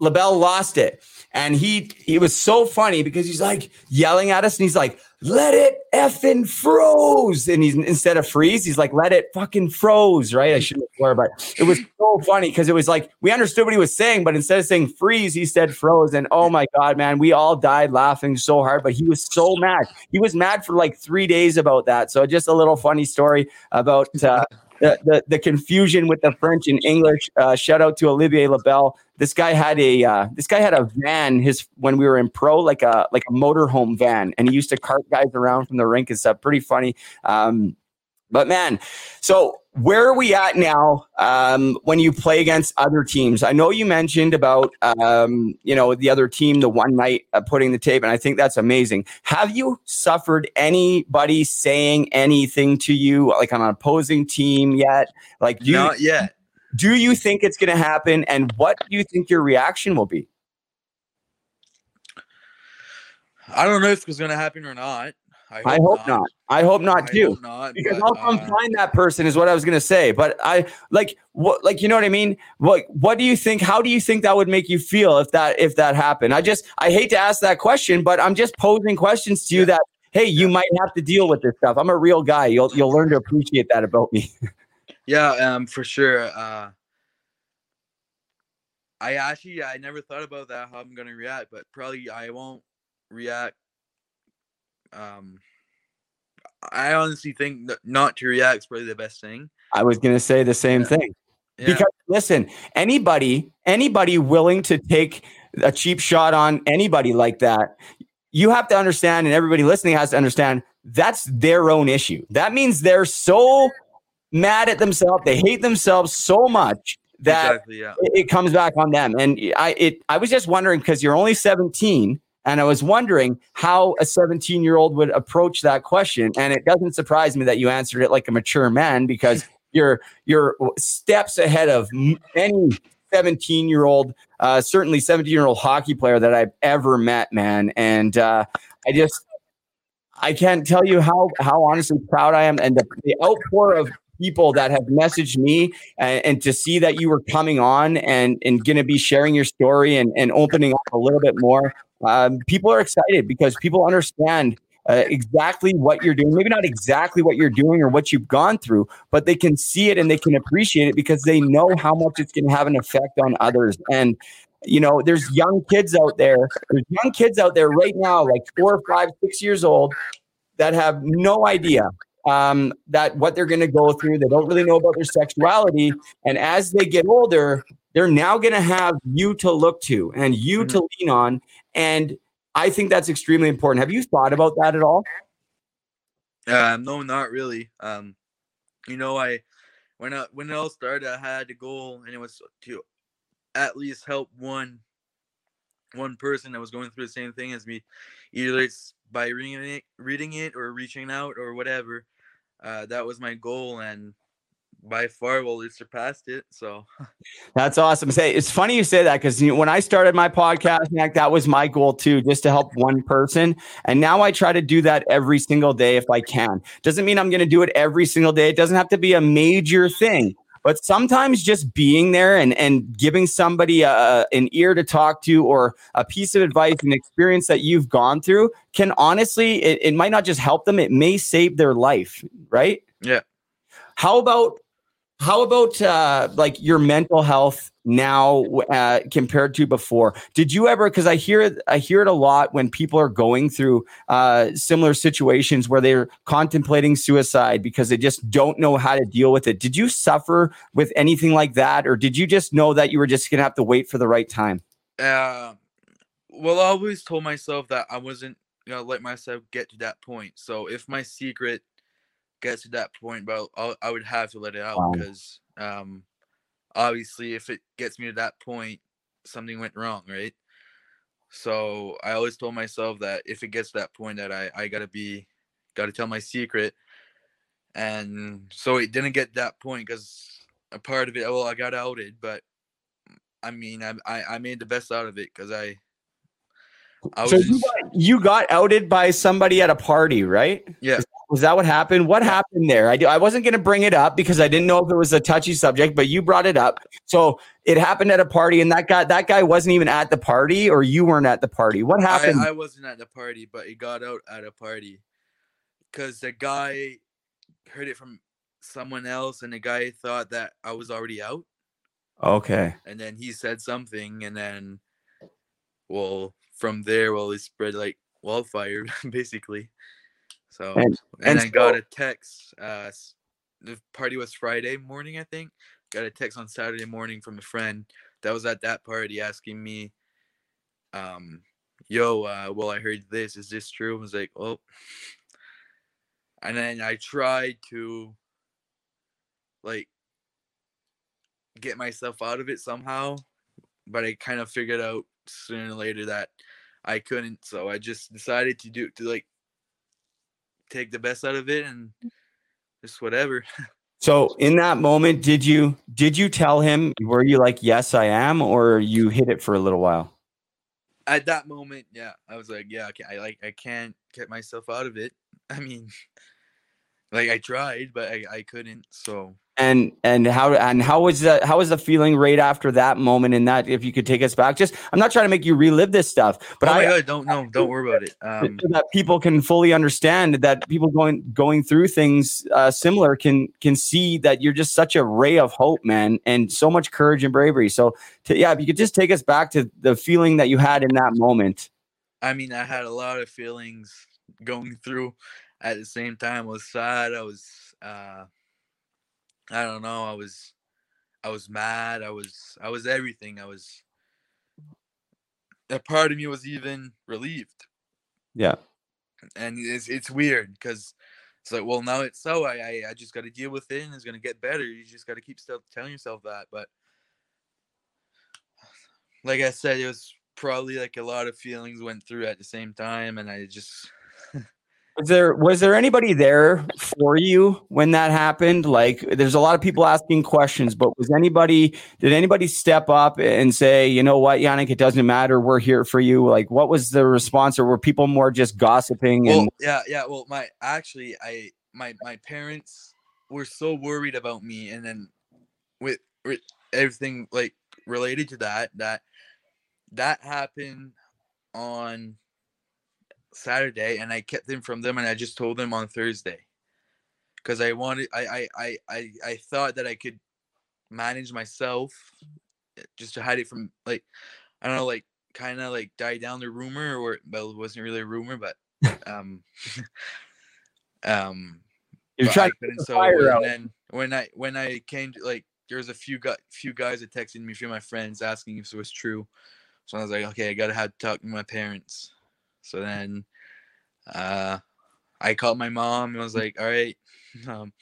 LaBelle lost it. And he he was so funny because he's like yelling at us and he's like, let it effing froze. And he's instead of freeze, he's like, let it fucking froze, right? I shouldn't swore, but it was so funny because it was like we understood what he was saying, but instead of saying freeze, he said froze. And oh my god, man, we all died laughing so hard, but he was so mad. He was mad for like three days about that. So just a little funny story about uh, the, the confusion with the French and English. Uh, shout out to Olivier Labelle. This guy had a uh, this guy had a van. His when we were in pro, like a like a motorhome van, and he used to cart guys around from the rink and stuff. Pretty funny. Um, but man, so where are we at now um, when you play against other teams? I know you mentioned about um, you know the other team the one night uh, putting the tape, and I think that's amazing. Have you suffered anybody saying anything to you like on an opposing team yet? Like, do you, Not yet. do you think it's going to happen, and what do you think your reaction will be? I don't know if it's gonna happen or not. I hope not. I hope not I too. hope not. because but, I'll come uh, find that person is what I was gonna say. But I like what like you know what I mean? What what do you think? How do you think that would make you feel if that if that happened? I just I hate to ask that question, but I'm just posing questions to you that hey, you might have to deal with this stuff. I'm a real guy. You'll you'll learn to appreciate that about me. Yeah, um, for sure. Uh, I actually I never thought about that how I'm gonna react, but probably I won't react. Um, I honestly think not to react is probably the best thing. I was gonna say the same Yeah. thing. Yeah, Because listen, anybody, anybody willing to take a cheap shot on anybody like that, you have to understand, and everybody listening has to understand that's their own issue. That means they're so mad at themselves, they hate themselves so much that exactly. Yeah, it, it comes back on them. And I it I was just wondering because you're only 17. And I was wondering how a 17 year old would approach that question. And it doesn't surprise me that you answered it like a mature man because you're you're steps ahead of any 17 year old, uh, certainly 17 year old hockey player that I've ever met, man. And uh, I just I can't tell you how how honestly proud I am, and the, the outpour of people that have messaged me, and, and to see that you were coming on and and going to be sharing your story and and opening up a little bit more. Um, people are excited because people understand uh, exactly what you're doing. Maybe not exactly what you're doing or what you've gone through, but they can see it and they can appreciate it because they know how much it's going to have an effect on others. And you know, there's young kids out there. There's young kids out there right now, like four, five, six years old, that have no idea um, that what they're going to go through. They don't really know about their sexuality, and as they get older, they're now going to have you to look to and you to lean on. And I think that's extremely important. Have you thought about that at all? Uh, no, not really. Um, you know, I when I when it all started, I had a goal, and it was to at least help one one person that was going through the same thing as me, either it's by reading it, reading it, or reaching out, or whatever. Uh, that was my goal, and by far, well, it surpassed it. So That's awesome. Say it's funny you say that because you know, when I started my podcast, Nick, that was my goal too, just to help one person. And now I try to do that every single day if I can. Doesn't mean I'm going to do it every single day. It doesn't have to be a major thing. But sometimes just being there and, and giving somebody a, an ear to talk to or a piece of advice, an experience that you've gone through can honestly, it, it might not just help them, it may save their life, right? Yeah. How about how about uh, like your mental health now uh, compared to before? Did you ever? Because I hear I hear it a lot when people are going through uh, similar situations where they're contemplating suicide because they just don't know how to deal with it. Did you suffer with anything like that, or did you just know that you were just gonna have to wait for the right time? Uh, well, I always told myself that I wasn't gonna let myself get to that point. So if my secret gets to that point, but I'll, I would have to let it out Wow. because, um, obviously, if it gets me to that point, something went wrong, right? So I always told myself that if it gets to that point, that I I gotta be, gotta tell my secret, and so it didn't get that point because a part of it, well, I got outed, but I mean, I I, I made the best out of it because I. I was So you got, you got outed by somebody at a party, right? yeah, Was that what happened? What happened there? I, do, I wasn't going to bring it up because I didn't know if it was a touchy subject, but you brought it up. So it happened at a party, and that guy that guy wasn't even at the party, or you weren't at the party. What happened? I, I wasn't at the party, but it got out at a party because the guy heard it from someone else, and the guy thought that I was already out, okay. and then he said something, and then, well, from there, well, it spread like wildfire, basically. So And- and, and I got a text. Uh, the party was Friday morning, I think. Got a text on Saturday morning from a friend that was at that party asking me, um, "Yo, uh, well, I heard this. Is this true?" I was like, "Oh," and then I tried to, like, get myself out of it somehow, but I kind of figured out sooner or later that I couldn't. So I just decided to do to like take the best out of it and just whatever. So in that moment, did you did you tell him? Were you like, "Yes, I am," or you hid it for a little while? At that moment, yeah, I was like, yeah, I, can't, I like I can't get myself out of it. I mean, like I tried, but I, I couldn't. So and and how and how was that how was the feeling right after that moment in that if you could take us back just i'm not trying to make you relive this stuff but oh i god, don't no, don't worry about it. Um, so that people can fully understand that people going going through things uh, similar can can see that you're just such a ray of hope man and so much courage and bravery so to, yeah if you could just take us back to the feeling that you had in that moment I mean, I had a lot of feelings going through at the same time. I was sad. I was, uh, I don't know. I was, I was mad. I was, I was everything. I was. A part of me was even relieved, yeah and it's it's weird because it's like, well, now it's so. I I, I just got to deal with it, and it's gonna get better. You just got to keep still telling yourself that. But like I said, it was probably like a lot of feelings went through at the same time, and I just Was there was there anybody there for you when that happened? Like, there's a lot of people asking questions, but was anybody did anybody step up and say, you know what, Yannick, it doesn't matter, we're here for you? Like, what was the response, or were people more just gossiping? well, And yeah, yeah. Well, my actually, I my my parents were so worried about me, and then with with everything like related to that, that that happened on Saturday, and I kept them from them, and I just told them on Thursday because I wanted, I, I, I, I, I thought that I could manage myself uh, just to hide it from like, I don't know, like kind of like die down the rumor, or well, it wasn't really a rumor, but um, um, you're but trying to couldn't, put the so and then when I when I came to like there was a few guys few guys that texted me, a few of my friends asking if it was true. So I was like, okay, I gotta have to talk to my parents. So then uh I called my mom and was like, all right, um,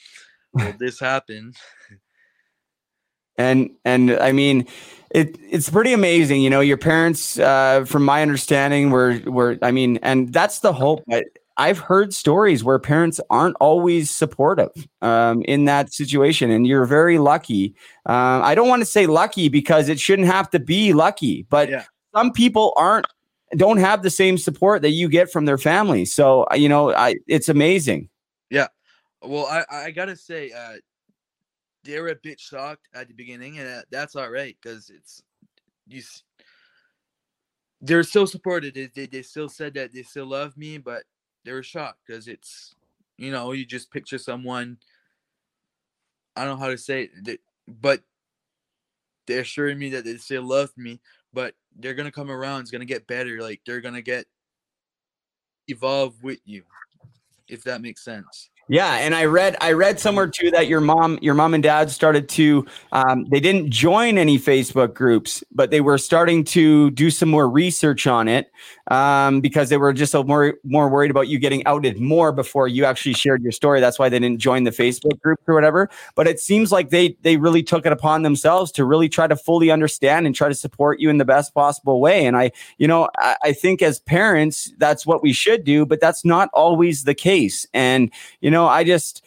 well, this happened. and and i mean it it's pretty amazing you know your parents uh from my understanding were were i mean and that's the hope that i've heard stories where parents aren't always supportive um in that situation and you're very lucky uh, i don't want to say lucky because it shouldn't have to be lucky but Yeah. some people aren't don't have the same support that you get from their family so uh, you know i it's amazing Yeah. Well, I I gotta say, uh, they were a bit shocked at the beginning, and uh, that's all right because it's you. They're still supported. They, they they still said that they still love me, but they were shocked because it's you know you just picture someone. I don't know how to say it, but they're assuring me that they still love me, but they're gonna come around. It's gonna get better. Like they're gonna get evolve with you, if that makes sense. Yeah, and I read I read somewhere too that your mom your mom and dad started to um, they didn't join any Facebook groups, but they were starting to do some more research on it um, because they were just a more more worried about you getting outed more before you actually shared your story. That's why they didn't join the Facebook group or whatever. But it seems like they they really took it upon themselves to really try to fully understand and try to support you in the best possible way. And I you know I, I think as parents that's what we should do, but that's not always the case. And you know, I just,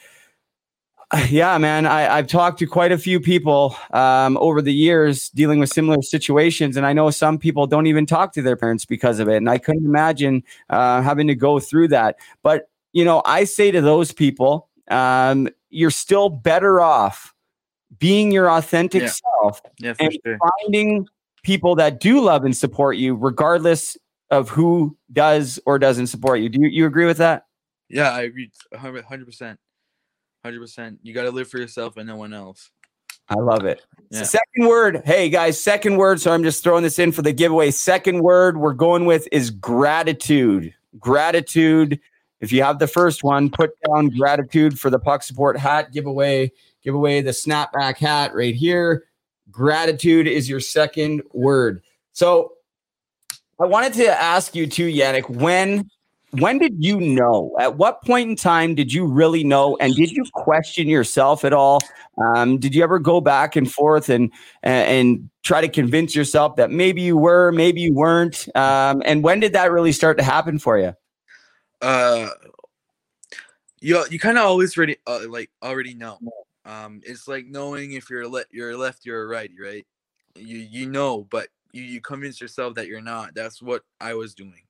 yeah, man, I, I've talked to quite a few people um, over the years dealing with similar situations, and I know some people don't even talk to their parents because of it. And I couldn't imagine uh, having to go through that. But you know, I say to those people, um, you're still better off being your authentic Yeah. self Yeah, and sure. finding people that do love and support you, regardless of who does or doesn't support you. Do you, you agree with that? Yeah, I agree. Hundred percent. Hundred percent. You got to live for yourself and no one else. I love it. Yeah. Second word. Hey guys, second word. So I'm just throwing this in for the giveaway. Second word we're going with is gratitude. Gratitude. If you have the first one, put down gratitude for the puck support hat giveaway. Give away the snapback hat right here. Gratitude is your second word. So I wanted to ask you too, Yannick, when when did you know? At what point in time did you really know? And did you question yourself at all? Um, did you ever go back and forth and and, and try to convince yourself that maybe you were, maybe you weren't? Um, and when did that really start to happen for you? Uh, you you kind of always already uh, like already know. Um, it's like knowing if you're le- you're left, you're right, right? You you know, but you you convince yourself that you're not. That's what I was doing.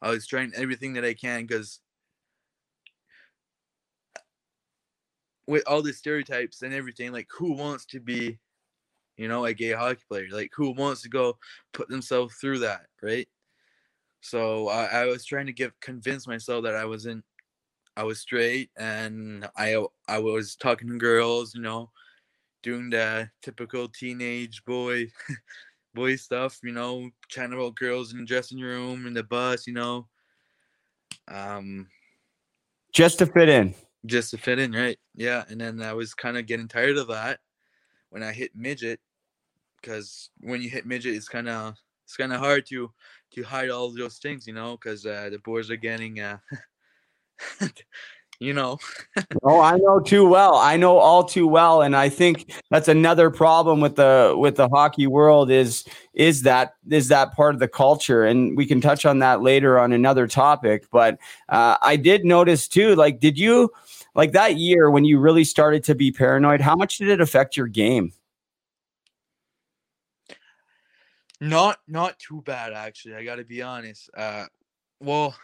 I was trying everything that I can because with all the stereotypes and everything, like who wants to be, you know, a gay hockey player? Like who wants to go put themselves through that, right? So I, I was trying to give convince myself that I wasn't I was straight and I I was talking to girls, you know, doing the typical teenage boy boy stuff, you know, chatting about girls in the dressing room, in the bus, you know. Um Just to fit in. just to fit in, right? Yeah. And then I was kind of getting tired of that when I hit midget, because when you hit midget, it's kind of it's kind of hard to to hide all those things, you know, because uh, the boys are getting, uh, you know, Oh, I know too well. I know all too well, and I think that's another problem with the with the hockey world is is that is that part of the culture, and we can touch on that later on another topic. But uh, I did notice too. Like, did you like that year when you really started to be paranoid? How much did it affect your game? not not too bad actually. I got to be honest. Uh, well,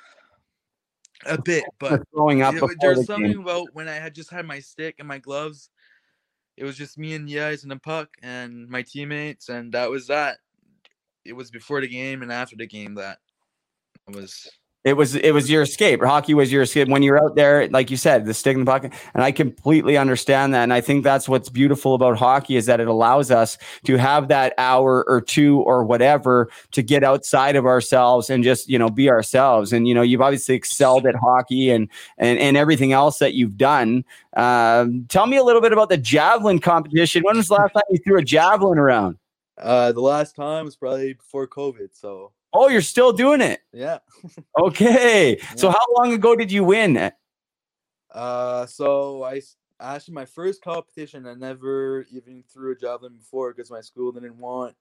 a bit, but Throwing up there's the something game. about when I had just had my stick and my gloves. It was just me and the ice and the puck and my teammates, and that was that. It was before the game and after the game that was. It was it was your escape. Hockey was your escape when you're out there, like you said, the stick in the pocket. And I completely understand that. And I think that's what's beautiful about hockey is that it allows us to have that hour or two or whatever to get outside of ourselves and just you know be ourselves. And you know you've obviously excelled at hockey and and and everything else that you've done. Um, tell me a little bit about the javelin competition. When was the last time you threw a javelin around? Uh, the last time was probably before COVID, so Oh, you're still doing it. yeah. Okay. So how long ago did you win? Uh, so I actually my first competition, I never even threw a javelin before because my school didn't want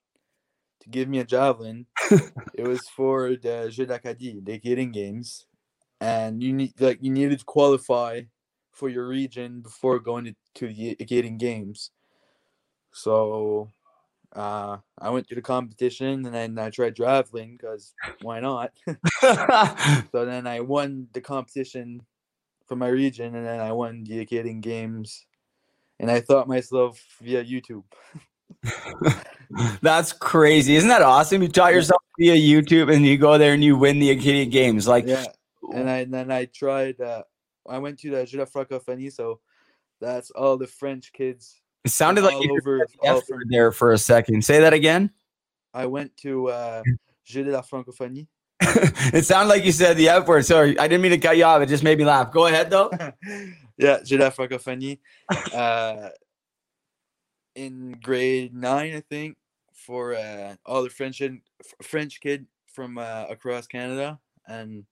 to give me a javelin. it was for the Jeux d'Acadie, the Acadian Games, and you need like you needed to qualify for your region before going to, to the Acadian Games. So, uh, I went to the competition and then I tried javelin because why not? So then I won the competition for my region, and then I won the Acadian Games, and I thought myself via YouTube. That's crazy. Isn't that awesome? You taught yourself via YouTube and you go there and you win the Acadian Games. Like, Yeah, and I and then I tried. Uh, I went to the Jeux de Francophonie, so that's all the French kids it sounded like you over. All from, there for a second. Say that again. I went to uh, Jeux de la Francophonie. it sounded like you said the F word. Sorry, I didn't mean to cut you off. It just made me laugh. Go ahead, though. yeah, Jeux de la Francophonie. Uh, in grade nine, I think, for uh, all the French and French kid from uh, across Canada, and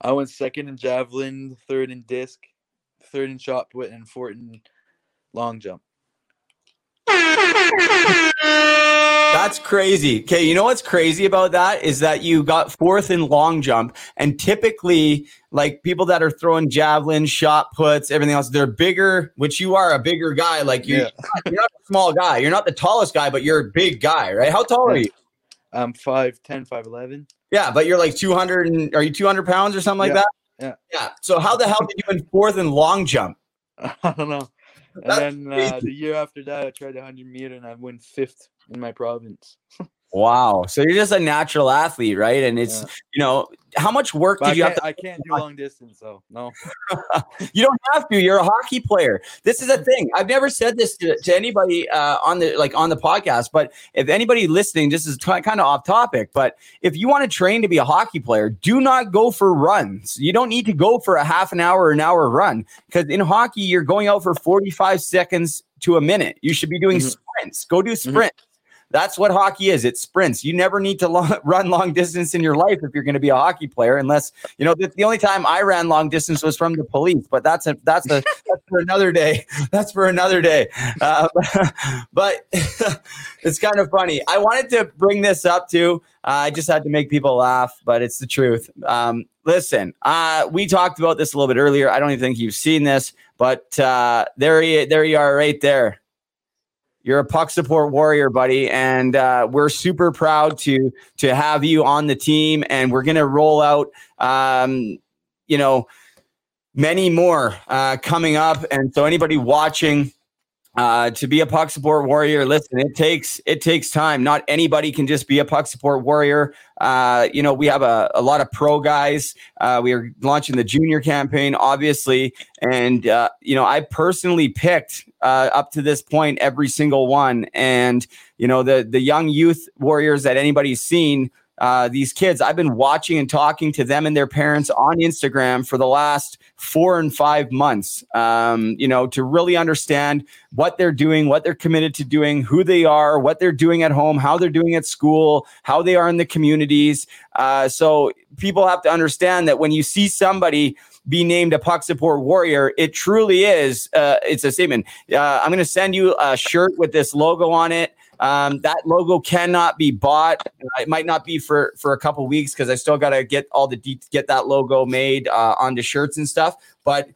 I went second in javelin, third in disc, third in shot put, and fourth in long jump. That's crazy. Okay, you know what's crazy about that is that you got fourth in long jump, and typically, like people that are throwing javelin, shot puts, everything else, they're bigger. Which you are a bigger guy. Like you, Yeah. you're not a small guy. You're not the tallest guy, but you're a big guy, right? How tall are you? I'm 5'10", 5'11". Yeah, but you're like 200 and are you 200 pounds or something like Yeah, that? yeah. Yeah. So how the hell did you win fourth in long jump? I don't know. And then uh, the year after that, I tried the 100 meter and I won fifth in my province. Wow. So you're just a natural athlete, right? And it's, Yeah. you know, how much work But did I you have to I can't do long distance, so no. You don't have to. You're a hockey player. This is a thing. I've never said this to, to anybody uh, on the like on the podcast, but if anybody listening, this is t- kind of off topic. But if you want to train to be a hockey player, do not go for runs. You don't need to go for a half an hour or an hour run because in hockey you're going out for 45 seconds to a minute. You should be doing Mhm. sprints. Go do sprints. That's what hockey is. It's sprints. You never need to lo- run long distance in your life if you're going to be a hockey player, unless you know the, the only time I ran long distance was from the police. But that's a that's a that's for another day. That's for another day. Uh, but it's kind of funny. I wanted to bring this up too. Uh, I just had to make people laugh, but it's the truth. Um, listen, uh, we talked about this a little bit earlier. I don't even think you've seen this, but uh, there you there you are, right there. You're a puck support warrior, buddy, and uh, we're super proud to to have you on the team. And we're gonna roll out, um, you know, many more uh, coming up. And so, anybody watching, uh, to be a puck support warrior, listen, it takes it takes time. Not anybody can just be a puck support warrior. Uh, you know, we have a, a lot of pro guys. Uh, we are launching the junior campaign, obviously, and uh, you know, I personally picked uh, up to this point every single one, and you know, the the young youth warriors that anybody's seen uh, these kids. I've been watching and talking to them and their parents on Instagram for the last four and five months, um, you know, to really understand what they're doing, what they're committed to doing, who they are, what they're doing at home, how they're doing at school, how they are in the communities. Uh, so people have to understand that when you see somebody be named a puck support warrior, it truly is. Uh, it's a statement. Uh, I'm going to send you a shirt with this logo on it. Um, that logo cannot be bought. It might not be for for a couple weeks because I still got to get all the de- get that logo made uh, onto shirts and stuff. But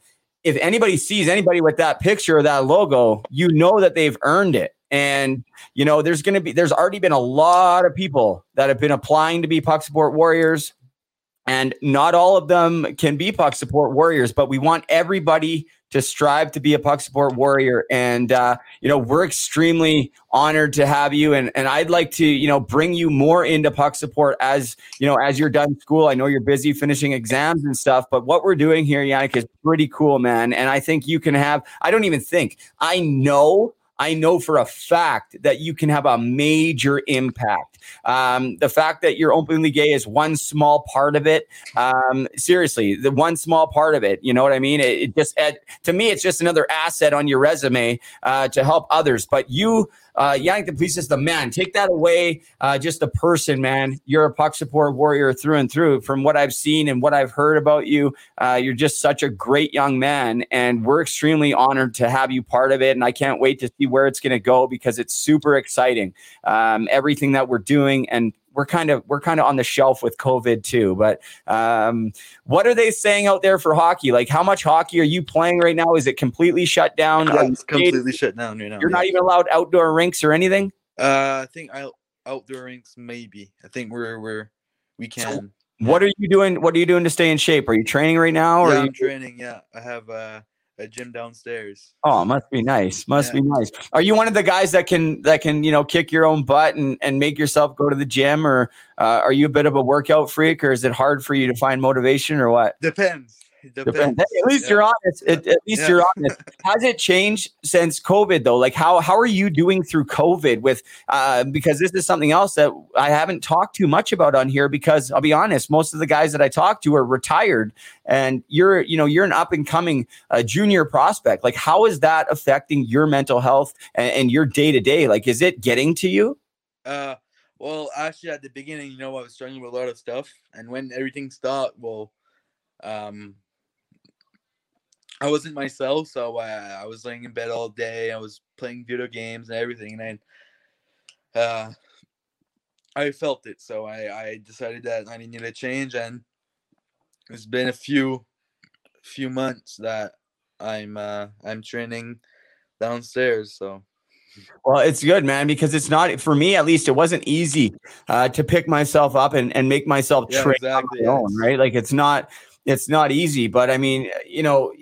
if anybody sees anybody with that picture or that logo, you know that they've earned it. And you know, there's going to be there's already been a lot of people that have been applying to be puck support warriors. And not all of them can be puck support warriors, but we want everybody to strive to be a puck support warrior. And, uh, you know, we're extremely honored to have you. And, and I'd like to, you know, bring you more into puck support as, you know, as you're done school. I know you're busy finishing exams and stuff, but what we're doing here, Yannick, is pretty cool, man. And I think you can have, I don't even think, I know I know for a fact that you can have a major impact. Um, the fact that you're openly gay is one small part of it. Um, seriously, the one small part of it. You know what I mean? It, it just to me, it's just another asset on your resume uh, to help others. But you uh, Yannick Duplessis is the man. Take that away. Uh, just the person, man. You're a puck support warrior through and through. From what I've seen and what I've heard about you, uh, you're just such a great young man. And we're extremely honored to have you part of it. And I can't wait to see where it's going to go because it's super exciting. Um, everything that we're doing and we're kind of we're kind of on the shelf with COVID too. But um, what are they saying out there for hockey? Like, how much hockey are you playing right now? Is it completely shut down? Yeah, it's completely shut down right now. You're yeah. not even allowed outdoor rinks or anything. Uh, I think out, outdoor rinks maybe. I think we're we're we can. So what are you doing? What are you doing to stay in shape? Are you training right now? Or yeah, I'm you... training. Yeah, I have uh a gym downstairs. Oh, must be nice. Must yeah. be nice. Are you one of the guys that can that can you know kick your own butt and and make yourself go to the gym, or uh, are you a bit of a workout freak, or is it hard for you to find motivation, or what? Depends. Depends. At least yeah. you're honest. At, at least yeah. you're honest. Has it changed since COVID though? Like how how are you doing through COVID with uh, because this is something else that I haven't talked too much about on here because I'll be honest, most of the guys that I talk to are retired and you're you know you're an up and coming uh, junior prospect. Like how is that affecting your mental health and, and your day to day? Like is it getting to you? Uh well, actually, at the beginning, you know, I was struggling with a lot of stuff, and when everything stopped, well, um, I wasn't myself, so uh, I was laying in bed all day. I was playing video games and everything, and I, uh, I felt it. So I, I decided that I needed a change, and it's been a few, few months that I'm, uh, I'm training downstairs. So. Well, it's good, man, because it's not for me at least. It wasn't easy uh, to pick myself up and, and make myself yeah, train exactly, on my own, right? Like it's not it's not easy, but I mean, you know,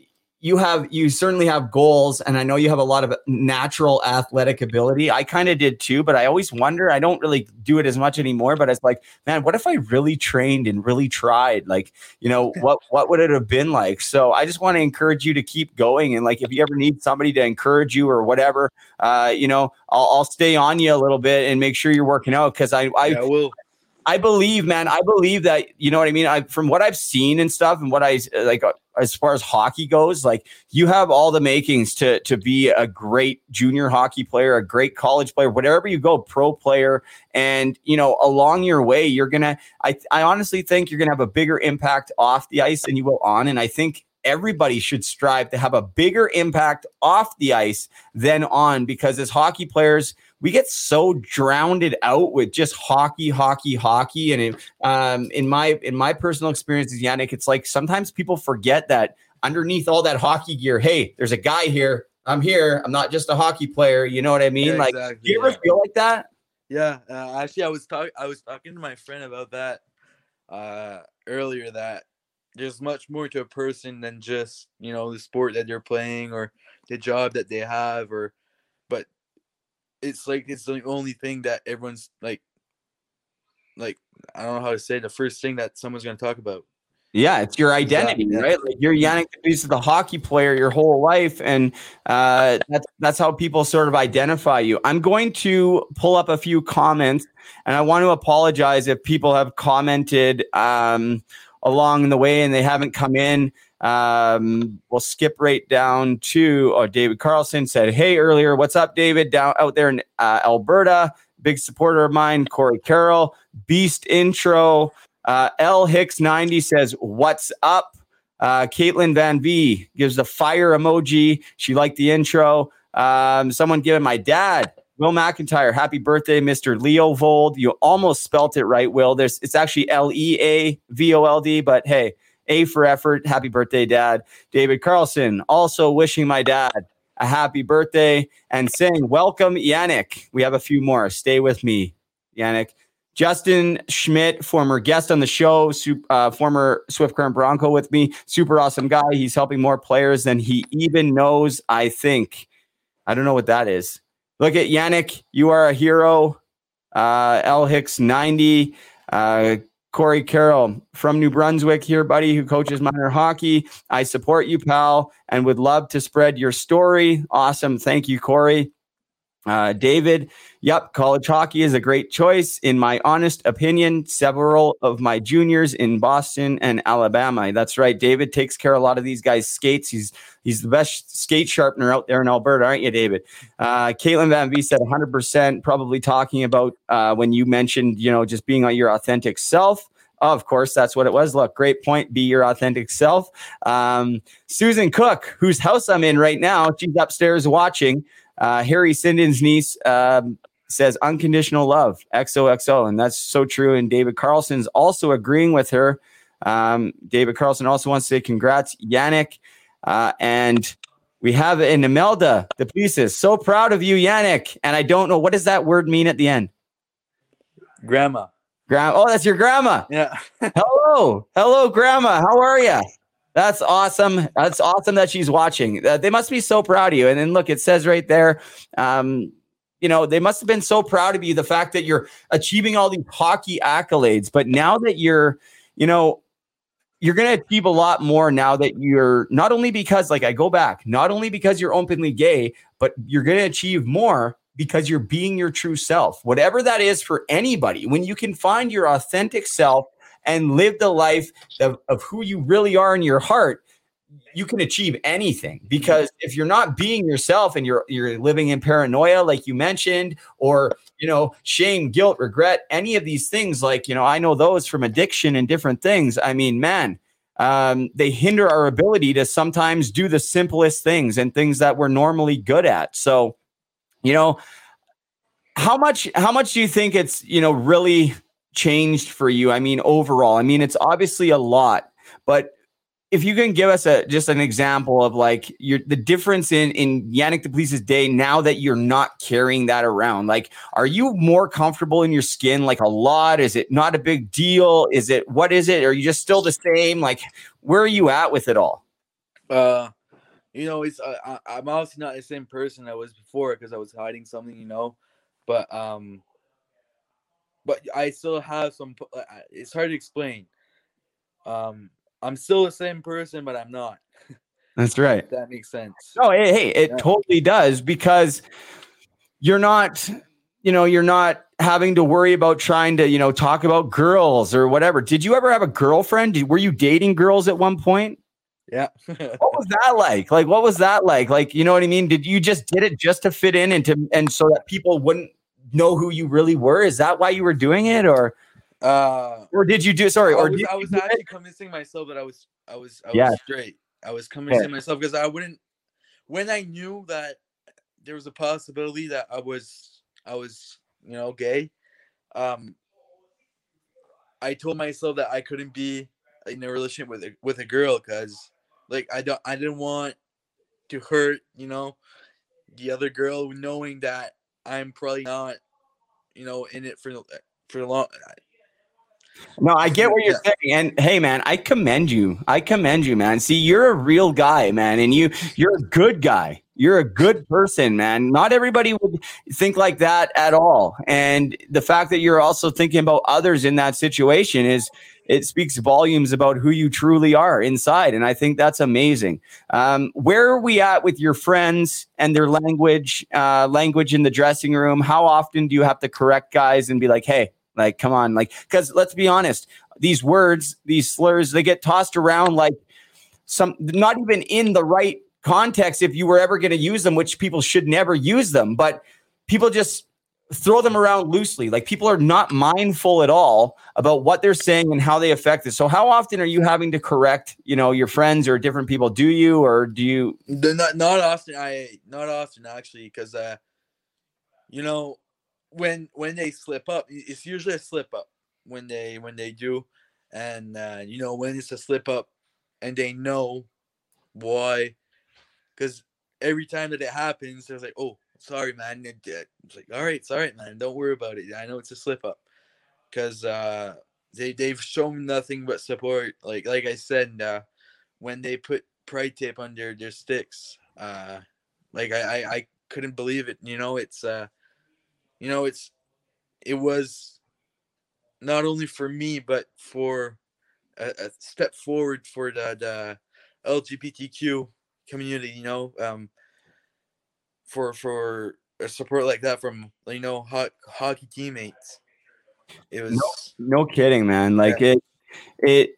you have you certainly have goals and i know you have a lot of natural athletic ability i kind of did too but i always wonder i don't really do it as much anymore but it's like man what if i really trained and really tried like you know what what would it have been like so i just want to encourage you to keep going and like if you ever need somebody to encourage you or whatever uh you know i'll, I'll stay on you a little bit and make sure you're working out because i i yeah, will I believe, man. I believe that you know what I mean. I from what I've seen and stuff, and what I like as far as hockey goes, like you have all the makings to to be a great junior hockey player, a great college player, whatever you go, pro player. And you know, along your way, you're gonna. I I honestly think you're gonna have a bigger impact off the ice than you will on. And I think everybody should strive to have a bigger impact off the ice than on because as hockey players we get so drowned out with just hockey, hockey, hockey. And it, um, in my in my personal experiences, Yannick, it's like sometimes people forget that underneath all that hockey gear, hey, there's a guy here I'm here. I'm not just a hockey player. You know what I mean? Yeah, like, exactly, do you ever yeah. feel like that? Yeah, uh, actually, I was talking. I was talking to my friend about that uh, earlier. That there's much more to a person than just you know the sport that they're playing or the job that they have, or but it's like it's the only thing that everyone's like, like I don't know how to say it, the first thing that someone's gonna talk about. Yeah, it's your identity, yeah. right? Like you're Yannick the hockey player your whole life, and uh, that's that's how people sort of identify you. I'm going to pull up a few comments, and I want to apologize if people have commented um, along the way and they haven't come in. Um, we'll skip right down to oh, David Carlson said, "Hey, earlier, what's up, David? Down out there in uh, Alberta, big supporter of mine, Corey Carroll, beast intro." Uh, L Hicks 90 says, What's up? Uh, Caitlin Van V gives the fire emoji. She liked the intro. Um, someone giving my dad, Will McIntyre, happy birthday, Mr. Leo Vold. You almost spelt it right, Will. There's it's actually L E A V O L D, but hey, A for effort. Happy birthday, Dad. David Carlson also wishing my dad a happy birthday and saying, Welcome, Yannick. We have a few more. Stay with me, Yannick. Justin Schmidt, former guest on the show, uh, former Swift Current Bronco with me, super awesome guy. He's helping more players than he even knows. I think. I don't know what that is. Look at Yannick. You are a hero. Uh, L Hicks ninety. Uh, Corey Carroll from New Brunswick here, buddy, who coaches minor hockey. I support you, pal, and would love to spread your story. Awesome. Thank you, Corey. Uh, David, yep, college hockey is a great choice. In my honest opinion, several of my juniors in Boston and Alabama. That's right. David takes care of a lot of these guys' skates. He's he's the best skate sharpener out there in Alberta, aren't you, David? Uh, Caitlin Van V said 100%, probably talking about uh, when you mentioned, you know, just being on your authentic self. Of course, that's what it was. Look, great point. Be your authentic self. Um, Susan Cook, whose house I'm in right now, she's upstairs watching. Uh, Harry Sinden's niece um, says unconditional love, XOXO. And that's so true. And David Carlson's also agreeing with her. Um, David Carlson also wants to say congrats, Yannick. Uh, and we have in Imelda, Duplessis. So proud of you, Yannick. And I don't know what does that word mean at the end? Grandma. Grandma. Oh, that's your grandma. Yeah. Hello. Hello, grandma. How are you? That's awesome. That's awesome that she's watching. Uh, they must be so proud of you. And then look, it says right there, um, you know, they must have been so proud of you. The fact that you're achieving all these hockey accolades, but now that you're, you know, you're going to achieve a lot more now that you're not only because, like, I go back, not only because you're openly gay, but you're going to achieve more because you're being your true self, whatever that is for anybody. When you can find your authentic self and live the life of, of who you really are in your heart, you can achieve anything. Because if you're not being yourself and you're you're living in paranoia like you mentioned or you know shame guilt regret any of these things like you know i know those from addiction and different things i mean man um, they hinder our ability to sometimes do the simplest things and things that we're normally good at. So you know how much how much do you think it's you know really changed for you i mean overall i mean it's obviously a lot but if you can give us a just an example of like your the difference in in Yannick Duplessis's day now that you're not carrying that around, like are you more comfortable in your skin like a lot? Is it not a big deal? Is it what is it? Are you just still the same? Like where are you at with it all? Uh, you know, it's uh, I, I'm obviously not the same person I was before because I was hiding something, you know. But um, but I still have some. uh, It's hard to explain. Um, I'm still the same person, but I'm not. That's right. That makes sense. Oh, hey, hey, it Yeah. totally does because you're not, you know, you're not having to worry about trying to, you know, talk about girls or whatever. Did you ever have a girlfriend? Did, were you dating girls at one point? Yeah. What was that like? Like, what was that like? Like, you know what I mean? Did you just did it just to fit in and to and so that people wouldn't know who you really were? Is that why you were doing it, or uh, or did you do? Sorry, I or was, I was do it? convincing myself that I was I was I Yeah. was straight. I was convincing myself because I wouldn't when I knew that there was a possibility that I was I was you know gay. Um, I told myself that I couldn't be in a relationship with a, with a girl because like I don't I didn't want to hurt, you know, the other girl, knowing that I'm probably not, you know, in it for for long. No, I get what you're saying. And hey, man, I commend you. I commend you, man. See, you're a real guy, man, and you you're a good guy. You're a good person, man. Not everybody would think like that at all. And the fact that you're also thinking about others in that situation is it speaks volumes about who you truly are inside. And I think that's amazing. Um, where are we at with your friends and their language, uh, language in the dressing room? How often do you have to correct guys and be like, hey, like, come on, like, because let's be honest, these words, these slurs, they get tossed around like some, not even in the right context if you were ever going to use them, which people should never use them, but people just throw them around loosely. Like people are not mindful at all about what they're saying and how they affect it. So how often are you having to correct, you know, your friends or different people? Do you or do you not not often I not often actually because uh you know when when they slip up it's usually a slip up when they when they do and uh you know when it's a slip up and they know why because every time that it happens, there's like, oh, sorry, man. It's like, all right, sorry, man. Don't worry about it. I know it's a slip up because uh, they they've shown nothing but support. Like like I said, uh, when they put pride tape under their sticks, uh, like I, I I couldn't believe it. You know, it's uh, you know, it's it was not only for me but for a, a step forward for the the LGBTQ community, you know, um, for for a support like that from you know ho- hockey teammates. It was no, no kidding, man. Like yeah. it, it,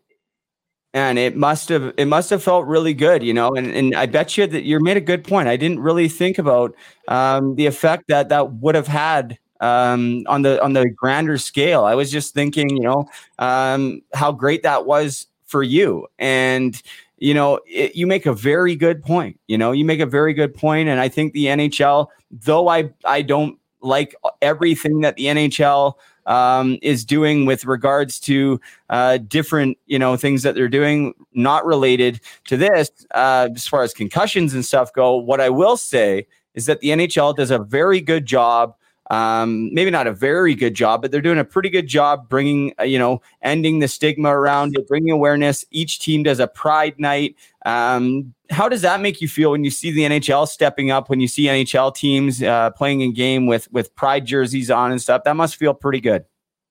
and it must have it must have felt really good, you know. And and I bet you that you made a good point. I didn't really think about um, the effect that that would have had um, on the on the grander scale. I was just thinking, you know, um, how great that was for you, and you know, it, you make a very good point. You know, you make a very good point, and I think the NHL, though I I don't like everything that the NHL um, is doing with regards to uh, different, you know, things that they're doing not related to this, uh, as far as concussions and stuff go. What I will say is that the NHL does a very good job um, maybe not a very good job, but they're doing a pretty good job bringing, uh, you know, ending the stigma around it, bringing awareness. Each team does a pride night. Um, how does that make you feel when you see the NHL stepping up? When you see NHL teams uh, playing in game with with pride jerseys on and stuff, that must feel pretty good.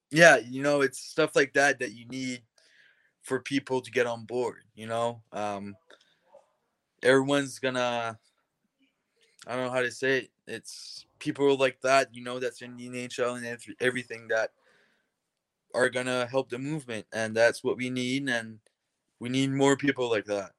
Yeah, you know, it's stuff like that that you need for people to get on board. You know, um, everyone's gonna. I don't know how to say it. It's people like that, you know, that's in the NHL and everything that are gonna help the movement, and that's what we need, and we need more people like that.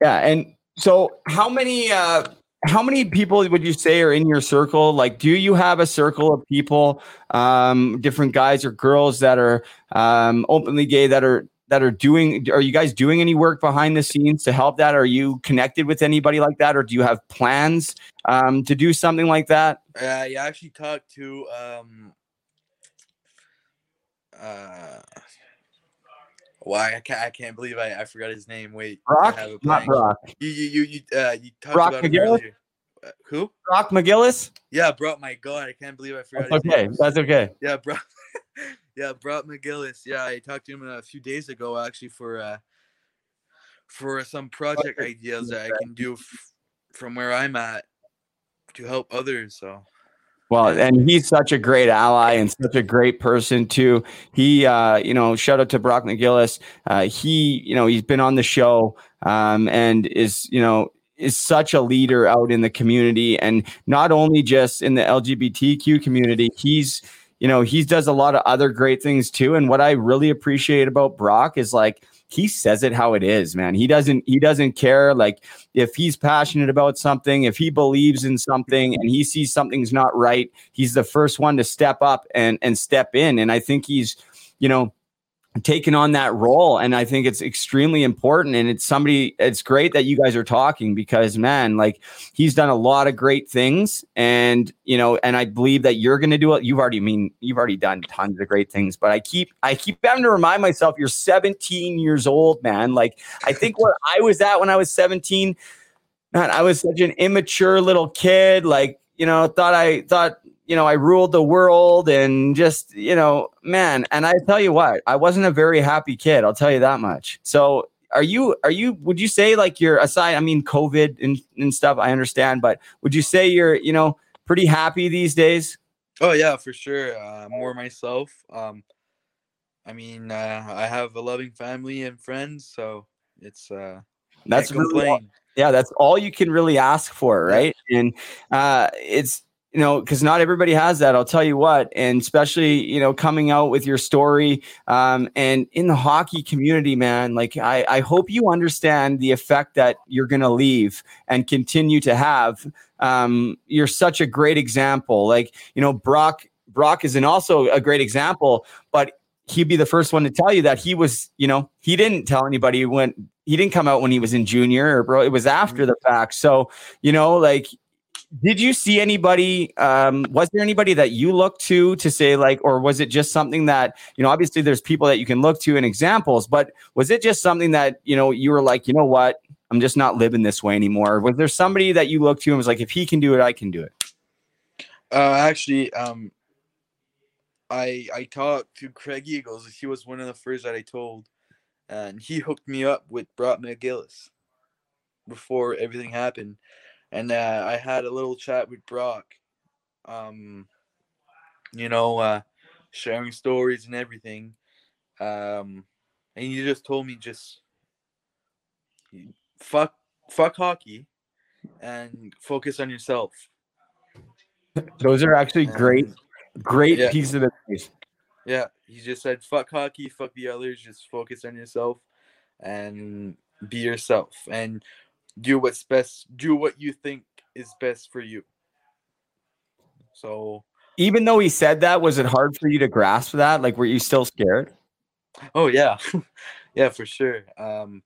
Yeah, and so how many uh how many people would you say are in your circle? Like, do you have a circle of people, um, different guys or girls that are um, openly gay that are that are doing are you guys doing any work behind the scenes to help that are you connected with anybody like that or do you have plans um, to do something like that uh, i actually talked to um uh why I can't, I can't believe I, I forgot his name. Wait, Brock, not Brock. You you you you, uh, you talked Brock about McGillis? earlier. Uh, who? Brock McGillis. Yeah, Brock. My God, I can't believe I forgot. That's okay. That's okay. Yeah, Brock. yeah, Brock McGillis. Yeah, I talked to him a few days ago actually for uh for some project ideas that I can do f- from where I'm at to help others. So. Well, and he's such a great ally and such a great person too. He, uh, you know, shout out to Brock McGillis. Uh, he, you know, he's been on the show um, and is, you know, is such a leader out in the community and not only just in the LGBTQ community. He's you know, he does a lot of other great things too. And what I really appreciate about Brock is like he says it how it is, man. He doesn't he doesn't care like if he's passionate about something, if he believes in something and he sees something's not right, he's the first one to step up and and step in. And I think he's, you know, taken on that role and i think it's extremely important and it's somebody it's great that you guys are talking because man like he's done a lot of great things and you know and i believe that you're going to do it you've already mean you've already done tons of great things but i keep i keep having to remind myself you're 17 years old man like i think where i was at when i was 17 man, I was such an immature little kid. Like, you know, thought I thought, you know, I ruled the world and just, you know, man. And I tell you what, I wasn't a very happy kid. I'll tell you that much. So, are you, are you, would you say like you're aside, I mean, COVID and, and stuff, I understand, but would you say you're, you know, pretty happy these days? Oh yeah, for sure. Uh, more myself. Um, I mean, uh, I have a loving family and friends, so it's uh, That's really yeah that's all you can really ask for right and uh it's you know because not everybody has that i'll tell you what and especially you know coming out with your story um and in the hockey community man like i i hope you understand the effect that you're gonna leave and continue to have um you're such a great example like you know brock brock is an also a great example but he'd be the first one to tell you that he was, you know, he didn't tell anybody when he didn't come out when he was in junior or bro. It was after the fact. So, you know, like, did you see anybody? Um, was there anybody that you looked to to say like, or was it just something that you know? Obviously, there's people that you can look to and examples, but was it just something that you know you were like, you know what, I'm just not living this way anymore? Was there somebody that you looked to and was like, if he can do it, I can do it? Uh, actually, um, I I talked to Craig Eagles. He was one of the first that I told, and he hooked me up with Brock McGillis before everything happened, and uh, I had a little chat with Brock. Um, you know, uh, sharing stories and everything. Um, and he just told me just fuck fuck hockey and focus on yourself. Those are actually great, great Yeah. pieces of advice. Yeah, he just said, "Fuck hockey, fuck the others. Just focus on yourself and be yourself, and do what's best. Do what you think is best for you." So, Even though he said that, was it hard for you to grasp that? Like, were you still scared? oh yeah, yeah, for sure. Um,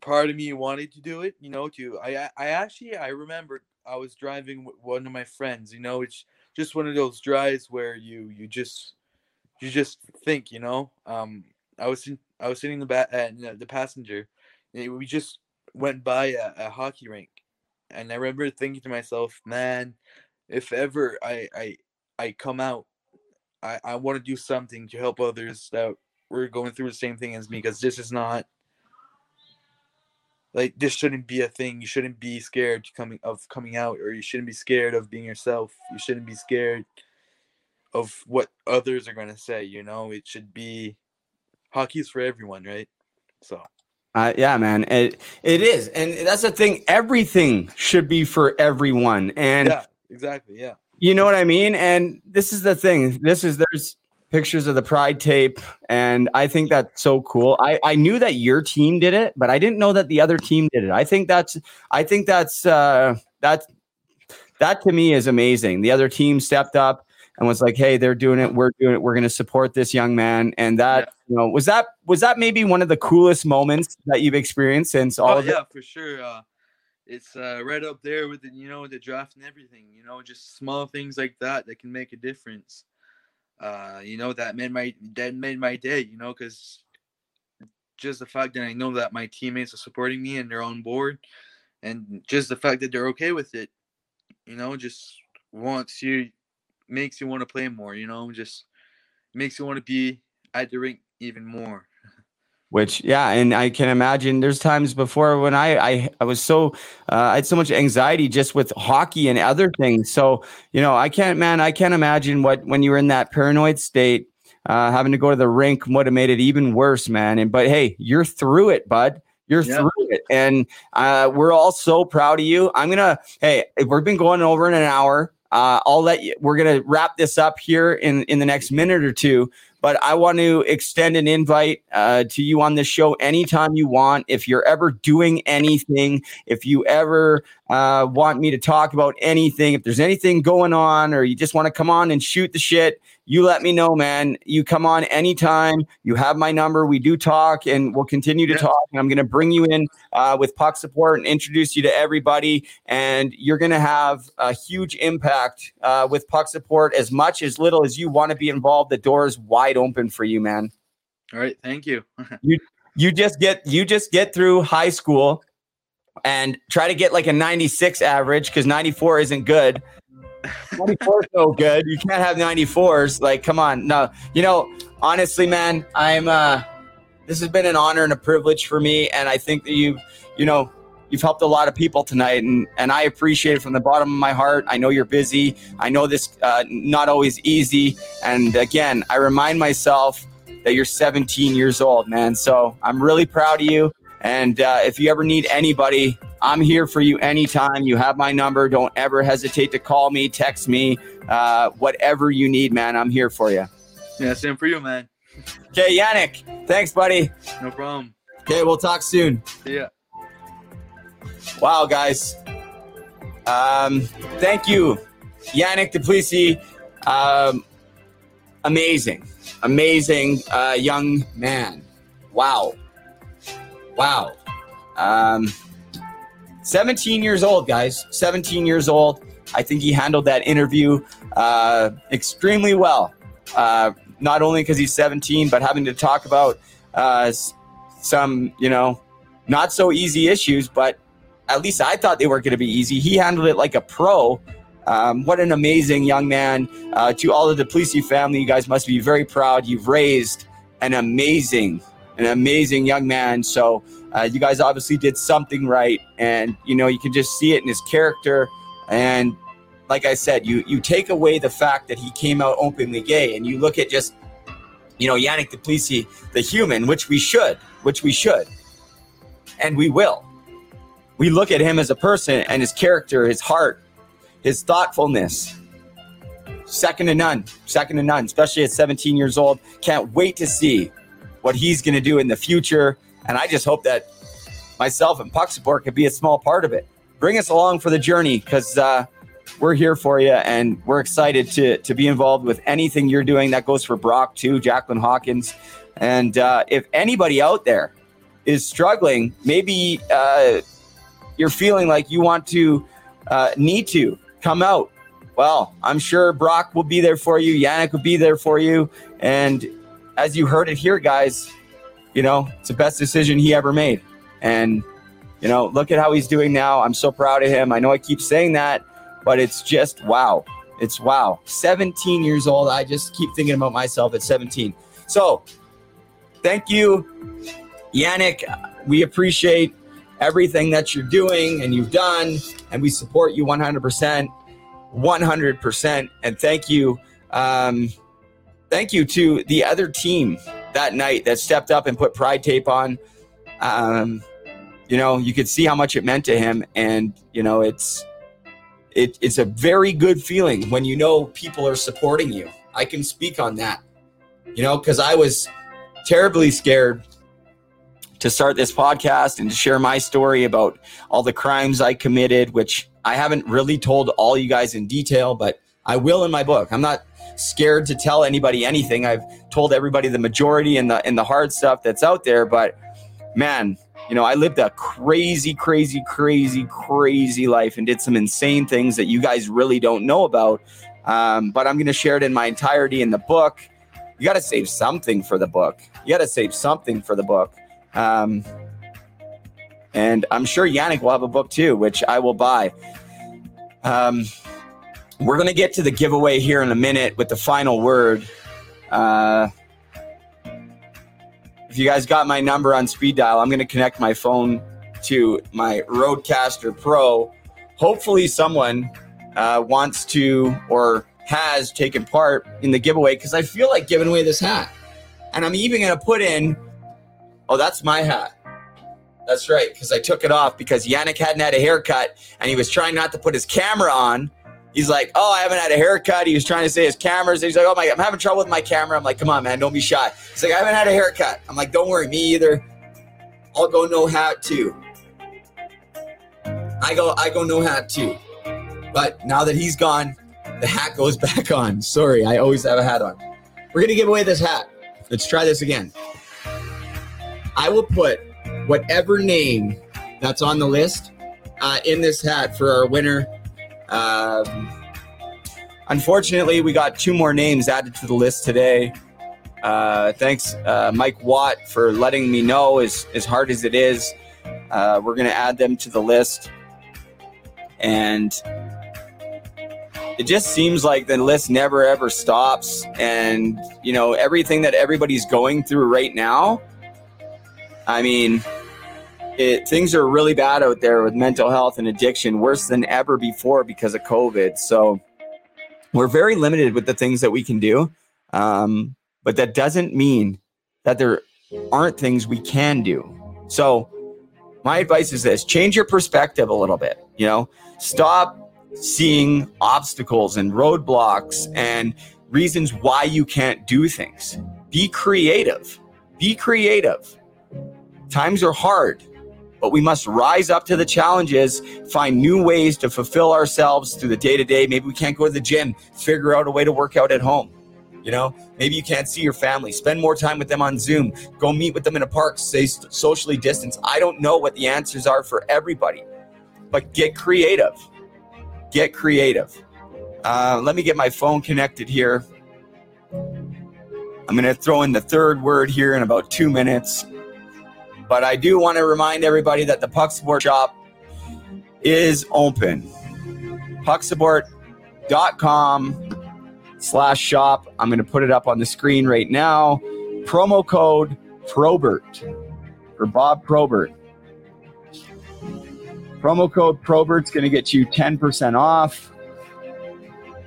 part of me wanted to do it, you know. To I, I- actually I remember I was driving with one of my friends. You know, it's just one of those drives where you you just you just think, you know. Um, I was in, I was sitting in the back, uh, the passenger. And we just went by a, a hockey rink, and I remember thinking to myself, man, if ever I I I come out, I I want to do something to help others that were going through the same thing as me, because this is not like this shouldn't be a thing. You shouldn't be scared coming of coming out, or you shouldn't be scared of being yourself. You shouldn't be scared of what others are gonna say. You know, it should be hockey is for everyone, right? So Uh, yeah, man, it it is, and that's the thing. Everything should be for everyone, and yeah, exactly, yeah. you know what I mean. And this is the thing. This is there's pictures of the pride tape, and I think that's so cool. I I knew that your team did it, but I didn't know that the other team did it. I think that's I think that's uh, that that to me is amazing. The other team stepped up and was like, "Hey, they're doing it. We're doing it. We're going to support this young man." And that you know was that was that maybe one of the coolest moments that you've experienced since all oh of it? yeah, for sure. Uh, it's uh, right up there with the you know the draft and everything. You know, just small things like that that can make a difference. Uh, you know that made my that made my day. You know, because just the fact that I know that my teammates are supporting me and they're on board, and just the fact that they're okay with it, you know, just wants you makes you want to play more. You know, just makes you want to be at the rink even more. Which yeah, and I can imagine there's times before when I I, I was so uh, I had so much anxiety just with hockey and other things. So you know I can't man I can't imagine what when you were in that paranoid state, uh, having to go to the rink would have made it even worse, man. And but hey, you're through it, bud. You're Yeah. through it, and uh, we're all so proud of you. I'm gonna hey, we've been going over in an hour. Uh, I'll let you. We're gonna wrap this up here in in the next minute or two but I want to extend an invite uh, to you on this show anytime you want. If you're ever doing anything, if you ever uh, want me to talk about anything, if there's anything going on, or you just want to come on and shoot the shit, you let me know, man. You come on anytime. You have my number. We do talk, and we'll continue to Yeah. talk. And I'm going to bring you in uh, with puck support and introduce you to everybody. And you're going to have a huge impact uh, with puck support. As much as little as you want to be involved, the door is wide open for you, man. All right, thank you. You just get you just get through high school. and try to get like a 96 average because 94 isn't good. 94 is no good. You can't have 94s. Like, come on. No, you know, honestly, man, I'm, uh, this has been an honor and a privilege for me. And I think that you've, you know, you've helped a lot of people tonight and, and I appreciate it from the bottom of my heart. I know you're busy. I know this, uh, not always easy. And again, I remind myself that you're 17 years old, man. So I'm really proud of you. And uh, if you ever need anybody, I'm here for you anytime. You have my number. Don't ever hesitate to call me, text me, uh, whatever you need, man. I'm here for you. Yeah, same for you, man. Okay, Yannick. Thanks, buddy. No problem. Okay, we'll talk soon. Yeah. Wow, guys. Um, thank you, Yannick Duplessis. Um, amazing, amazing uh, young man. Wow. Wow. Um, 17 years old, guys. 17 years old. I think he handled that interview uh, extremely well. Uh, not only because he's 17, but having to talk about uh, some, you know, not so easy issues, but at least I thought they were going to be easy. He handled it like a pro. Um, what an amazing young man. Uh, to all of the Duplessis family, you guys must be very proud. You've raised an amazing, an amazing young man. So uh, you guys obviously did something right, and you know you can just see it in his character. And like I said, you you take away the fact that he came out openly gay, and you look at just you know Yannick Duplessis, the human, which we should, which we should, and we will. We look at him as a person and his character, his heart, his thoughtfulness. Second to none, second to none, especially at 17 years old. Can't wait to see what he's going to do in the future. And I just hope that myself and Puck Support could be a small part of it. Bring us along for the journey because uh, we're here for you and we're excited to, to be involved with anything you're doing. That goes for Brock too, Jacqueline Hawkins. And uh, if anybody out there is struggling, maybe uh, you're feeling like you want to, uh, need to come out. Well, I'm sure Brock will be there for you. Yannick will be there for you. And as you heard it here, guys, you know, it's the best decision he ever made. And, you know, look at how he's doing now. I'm so proud of him. I know I keep saying that, but it's just wow. It's wow. 17 years old. I just keep thinking about myself at 17. So, thank you, Yannick. We appreciate everything that you're doing and you've done, and we support you 100%. 100%. And thank you. Um, thank you to the other team that night that stepped up and put pride tape on. Um, you know, you could see how much it meant to him, and you know, it's it, it's a very good feeling when you know people are supporting you. I can speak on that, you know, because I was terribly scared to start this podcast and to share my story about all the crimes I committed, which I haven't really told all you guys in detail, but I will in my book. I'm not scared to tell anybody anything. I've told everybody the majority and the and the hard stuff that's out there, but man, you know, I lived a crazy, crazy, crazy, crazy life and did some insane things that you guys really don't know about. Um, but I'm going to share it in my entirety in the book. You got to save something for the book. You got to save something for the book. Um, and I'm sure Yannick will have a book too, which I will buy. Um, we're going to get to the giveaway here in a minute with the final word. Uh, if you guys got my number on speed dial, I'm going to connect my phone to my RodeCaster Pro. Hopefully, someone uh, wants to or has taken part in the giveaway because I feel like giving away this hat. And I'm even going to put in, oh, that's my hat. That's right, because I took it off because Yannick hadn't had a haircut and he was trying not to put his camera on. He's like, oh, I haven't had a haircut. He was trying to say his cameras. He's like, oh my, I'm having trouble with my camera. I'm like, come on, man, don't be shy. He's like, I haven't had a haircut. I'm like, don't worry, me either. I'll go no hat too. I go, I go no hat too. But now that he's gone, the hat goes back on. Sorry, I always have a hat on. We're gonna give away this hat. Let's try this again. I will put whatever name that's on the list uh, in this hat for our winner. Um, unfortunately, we got two more names added to the list today. Uh, thanks, uh, Mike Watt, for letting me know as, as hard as it is. Uh, we're going to add them to the list. And it just seems like the list never ever stops. And, you know, everything that everybody's going through right now, I mean, it, things are really bad out there with mental health and addiction, worse than ever before because of COVID. So we're very limited with the things that we can do. Um, but that doesn't mean that there aren't things we can do. So my advice is this change your perspective a little bit, you know, stop seeing obstacles and roadblocks and reasons why you can't do things. Be creative. Be creative. Times are hard, but we must rise up to the challenges, find new ways to fulfill ourselves through the day to day. Maybe we can't go to the gym, figure out a way to work out at home. You know, maybe you can't see your family. Spend more time with them on Zoom. Go meet with them in a park. Stay socially distance. I don't know what the answers are for everybody, but get creative. Get creative. Uh, let me get my phone connected here. I'm going to throw in the third word here in about two minutes. But I do want to remind everybody that the Puck Support Shop is open. Pucksupport.com slash shop. I'm going to put it up on the screen right now. Promo code Probert for Bob Probert. Promo code Probert's going to get you 10% off.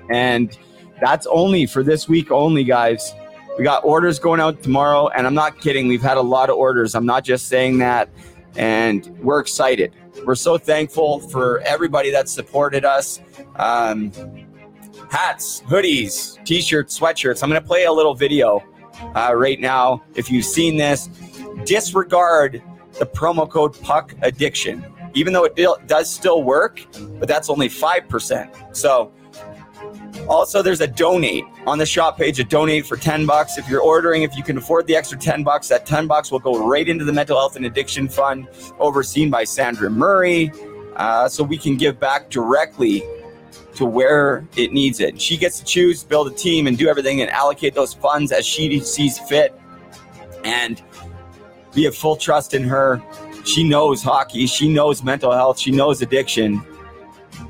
And that's only for this week only, guys. We got orders going out tomorrow, and I'm not kidding. We've had a lot of orders. I'm not just saying that. And we're excited. We're so thankful for everybody that supported us. Um, hats, hoodies, t shirts, sweatshirts. I'm going to play a little video uh, right now. If you've seen this, disregard the promo code Puck Addiction, even though it does still work, but that's only 5%. So, also, there's a donate on the shop page. A donate for ten bucks. If you're ordering, if you can afford the extra ten bucks, that ten bucks will go right into the mental health and addiction fund, overseen by Sandra Murray, uh, so we can give back directly to where it needs it. She gets to choose, build a team, and do everything and allocate those funds as she sees fit. And we have full trust in her. She knows hockey, she knows mental health, she knows addiction.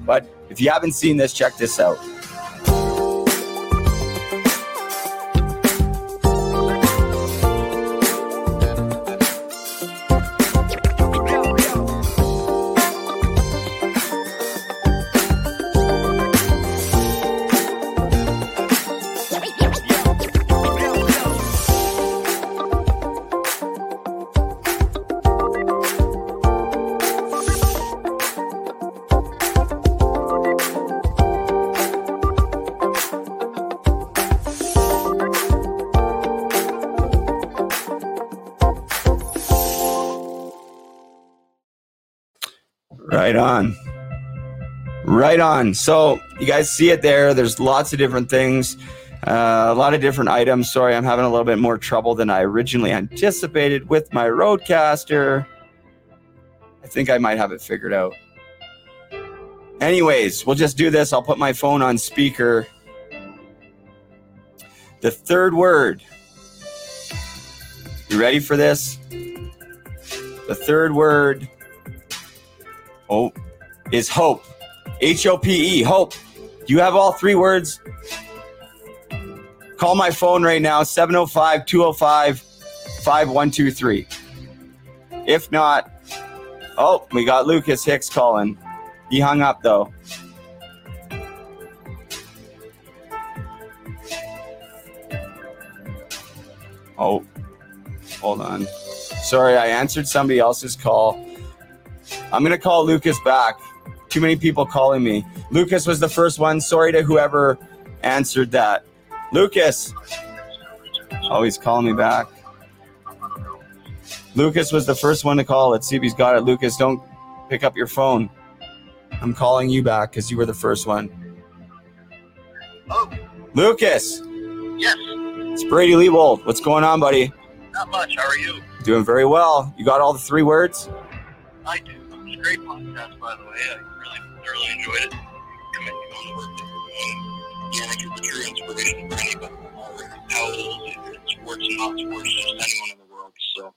But if you haven't seen this, check this out. Right on. Right on. So you guys see it there. There's lots of different things, uh, a lot of different items. Sorry, I'm having a little bit more trouble than I originally anticipated with my RodeCaster. I think I might have it figured out. Anyways, we'll just do this. I'll put my phone on speaker. The third word. You ready for this? The third word oh, is hope. H O P E, hope. Do you have all three words? Call my phone right now, 705 205 5123. If not, oh, we got Lucas Hicks calling. He hung up though. Oh, hold on. Sorry, I answered somebody else's call. I'm going to call Lucas back. Too many people calling me. Lucas was the first one. Sorry to whoever answered that. Lucas. Oh, he's calling me back. Lucas was the first one to call. Let's see if he's got it. Lucas, don't pick up your phone. I'm calling you back because you were the first one. Oh, Lucas, yes. it's Brady Leavold. What's going on, buddy? Not much. How are you? Doing very well. You got all the three words? I do. Was a great podcast, by the way. I really thoroughly enjoyed it. Commend you on the work that you're doing. Yeah, I think it's true inspiration for anybody, no matter how old, if it's sports and not sports, just anyone in the world. So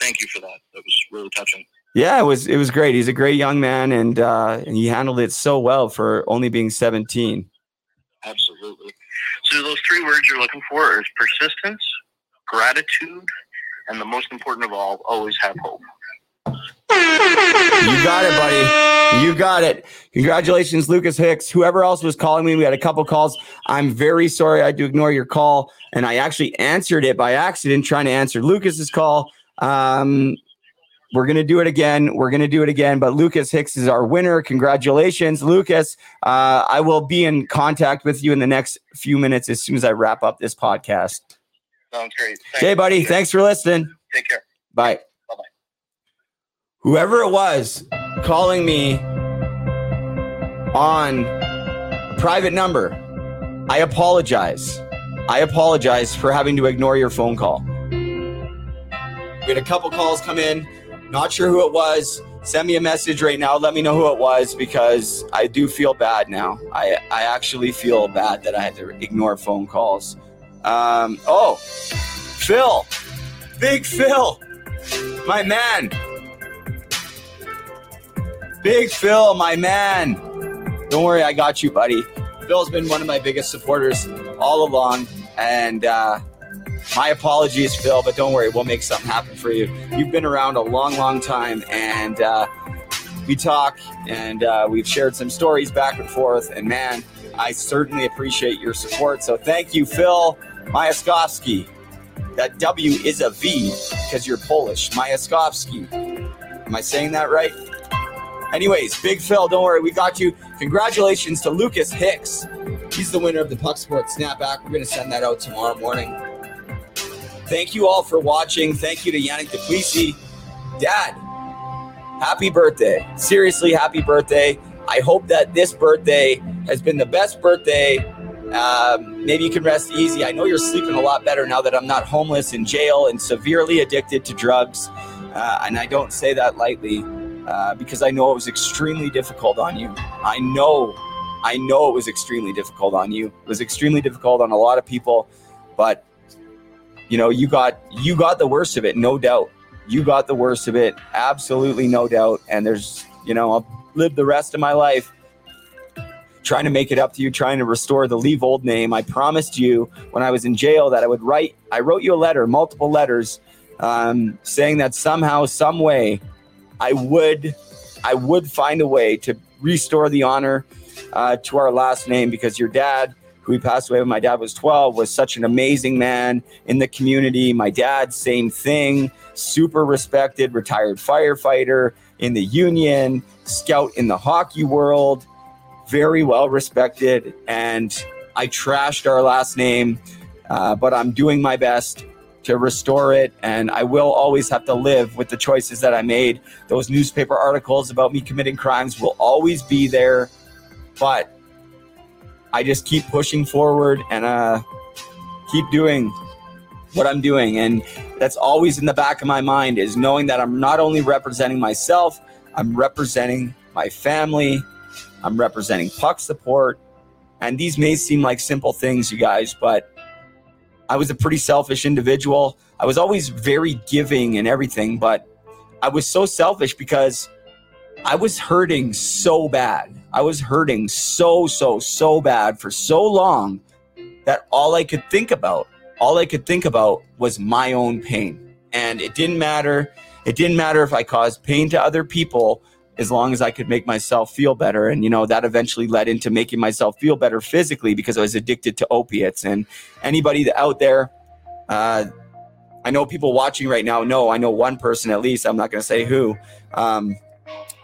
thank you for that. That was really touching. Yeah, it was it was great. He's a great young man, and uh, and he handled it so well for only being 17. Absolutely. So those three words you're looking for is persistence, gratitude, and the most important of all, always have hope. You got it, buddy. You got it. Congratulations, Lucas Hicks. Whoever else was calling me, we had a couple calls. I'm very sorry I had to ignore your call, and I actually answered it by accident, trying to answer Lucas's call. Um, we're gonna do it again. We're gonna do it again. But Lucas Hicks is our winner. Congratulations, Lucas. Uh, I will be in contact with you in the next few minutes as soon as I wrap up this podcast. Sounds great. Thanks. Okay, buddy. Thanks for listening. Take care. Bye. Whoever it was calling me on a private number, I apologize. I apologize for having to ignore your phone call. We had a couple calls come in. Not sure who it was. Send me a message right now. Let me know who it was because I do feel bad now. I, I actually feel bad that I had to ignore phone calls. Um, oh, Phil. Big Phil. My man. Big Phil, my man. Don't worry, I got you, buddy. Phil's been one of my biggest supporters all along. And uh, my apologies, Phil, but don't worry, we'll make something happen for you. You've been around a long, long time, and uh, we talk and uh, we've shared some stories back and forth. And man, I certainly appreciate your support. So thank you, Phil Majaskowski. That W is a V because you're Polish. Majaskowski. Am I saying that right? Anyways, Big Phil, don't worry, we got you. Congratulations to Lucas Hicks. He's the winner of the Puck Sport Snapback. We're going to send that out tomorrow morning. Thank you all for watching. Thank you to Yannick Duplessis. Dad, happy birthday. Seriously, happy birthday. I hope that this birthday has been the best birthday. Um, maybe you can rest easy. I know you're sleeping a lot better now that I'm not homeless in jail and severely addicted to drugs. Uh, and I don't say that lightly uh, because I know it was extremely difficult on you. I know, I know it was extremely difficult on you. It was extremely difficult on a lot of people, but you know, you got you got the worst of it, no doubt. You got the worst of it, absolutely no doubt. And there's, you know, I'll live the rest of my life trying to make it up to you, trying to restore the Leavold name. I promised you when I was in jail that I would write. I wrote you a letter, multiple letters, um, saying that somehow, some way, I would, I would find a way to restore the honor uh, to our last name because your dad, who he passed away when my dad was 12, was such an amazing man in the community. My dad, same thing, super respected, retired firefighter in the union, scout in the hockey world, very well respected. And I trashed our last name, uh, but I'm doing my best to restore it. And I will always have to live with the choices that I made. Those newspaper articles about me committing crimes will always be there. But I just keep pushing forward and uh, keep doing what I'm doing. And that's always in the back of my mind is knowing that I'm not only representing myself, I'm representing my family, I'm representing puck support. And these may seem like simple things, you guys, but I was a pretty selfish individual. I was always very giving and everything, but I was so selfish because I was hurting so bad. I was hurting so, so, so bad for so long that all I could think about, all I could think about was my own pain. And it didn't matter. It didn't matter if I caused pain to other people as long as I could make myself feel better. And, you know, that eventually led into making myself feel better physically because I was addicted to opiates. And anybody out there, uh, I know people watching right now know, I know one person at least, I'm not going to say who, um,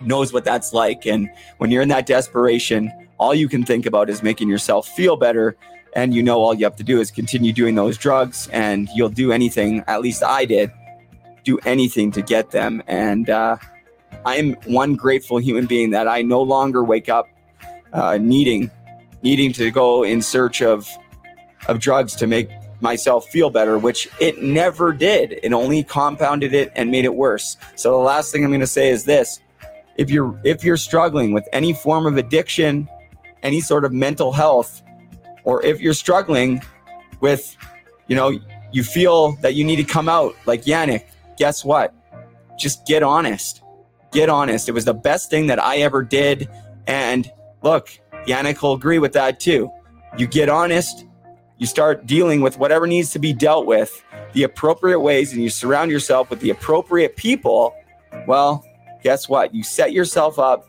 knows what that's like. And when you're in that desperation, all you can think about is making yourself feel better. And you know, all you have to do is continue doing those drugs, and you'll do anything, at least I did, do anything to get them. And uh, I'm one grateful human being that I no longer wake up uh, needing needing to go in search of of drugs to make myself feel better, which it never did. It only compounded it and made it worse. So the last thing I'm going to say is this: if you're if you're struggling with any form of addiction, any sort of mental health, or if you're struggling with, you know, you feel that you need to come out like Yannick, guess what? Just get honest. Get honest. It was the best thing that I ever did. And look, Yannick will agree with that too. You get honest, you start dealing with whatever needs to be dealt with the appropriate ways, and you surround yourself with the appropriate people. Well, guess what? You set yourself up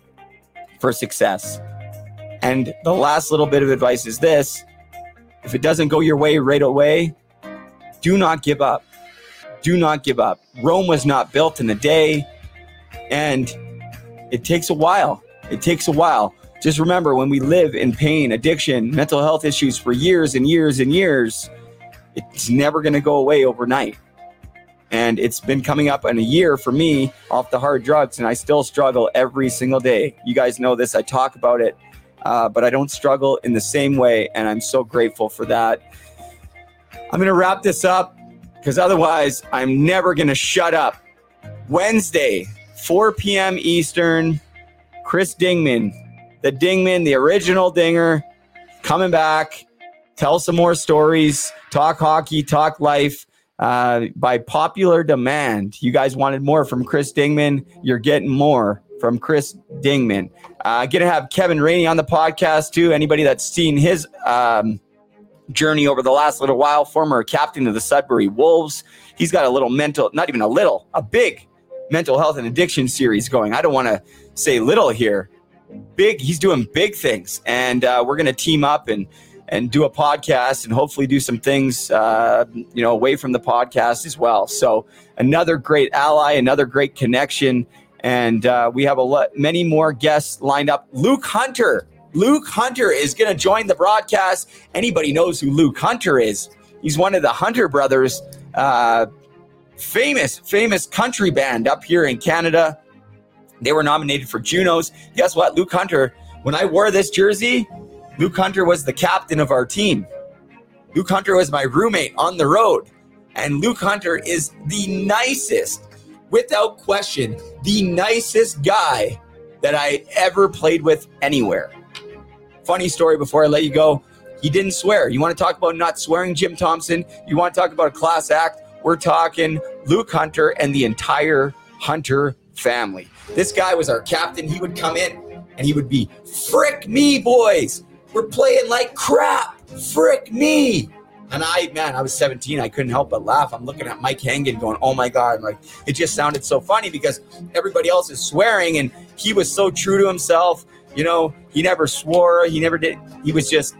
for success. And the last little bit of advice is this if it doesn't go your way right away, do not give up. Do not give up. Rome was not built in a day, and it takes a while. It takes a while. Just remember when we live in pain, addiction, mental health issues for years and years and years, it's never going to go away overnight. And it's been coming up in a year for me off the hard drugs, and I still struggle every single day. You guys know this. I talk about it, uh, but I don't struggle in the same way, and I'm so grateful for that. I'm going to wrap this up because otherwise, I'm never going to shut up. Wednesday, 4 p.m. Eastern, Chris Dingman, the Dingman, the original Dinger, coming back, tell some more stories, talk hockey, talk life. Uh, by popular demand, you guys wanted more from Chris Dingman. You're getting more from Chris Dingman. Uh, gonna have Kevin Rainey on the podcast too. Anybody that's seen his um, journey over the last little while, former captain of the Sudbury Wolves. He's got a little mental, not even a little, a big mental health and addiction series going. I don't want to say little here. Big, he's doing big things, and uh, we're going to team up and and do a podcast and hopefully do some things, uh, you know, away from the podcast as well. So another great ally, another great connection, and uh, we have a lot, many more guests lined up. Luke Hunter, Luke Hunter is going to join the broadcast. Anybody knows who Luke Hunter is? He's one of the Hunter brothers, uh, famous, famous country band up here in Canada. They were nominated for Junos. Guess what? Luke Hunter, when I wore this jersey, Luke Hunter was the captain of our team. Luke Hunter was my roommate on the road. And Luke Hunter is the nicest, without question, the nicest guy that I ever played with anywhere. Funny story before I let you go. He didn't swear. You want to talk about not swearing, Jim Thompson? You want to talk about a class act? We're talking Luke Hunter and the entire Hunter family. This guy was our captain. He would come in and he would be, frick me, boys. We're playing like crap. Frick me. And I, man, I was 17. I couldn't help but laugh. I'm looking at Mike Hangen going, oh my God. Like, it just sounded so funny because everybody else is swearing and he was so true to himself. You know, he never swore. He never did. He was just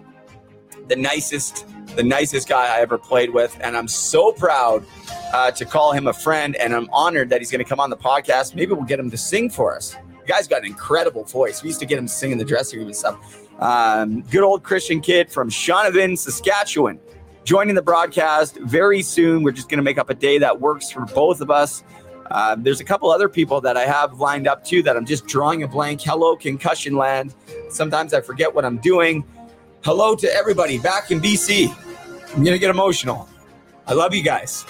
the nicest, the nicest guy I ever played with. And I'm so proud uh, to call him a friend. And I'm honored that he's going to come on the podcast. Maybe we'll get him to sing for us. The guy's got an incredible voice. We used to get him to sing in the dressing room and stuff. Um, good old Christian kid from Shaunavon, Saskatchewan, joining the broadcast very soon. We're just going to make up a day that works for both of us. Uh, there's a couple other people that I have lined up too that I'm just drawing a blank. Hello, concussion land. Sometimes I forget what I'm doing. Hello to everybody back in BC. I'm going to get emotional. I love you guys.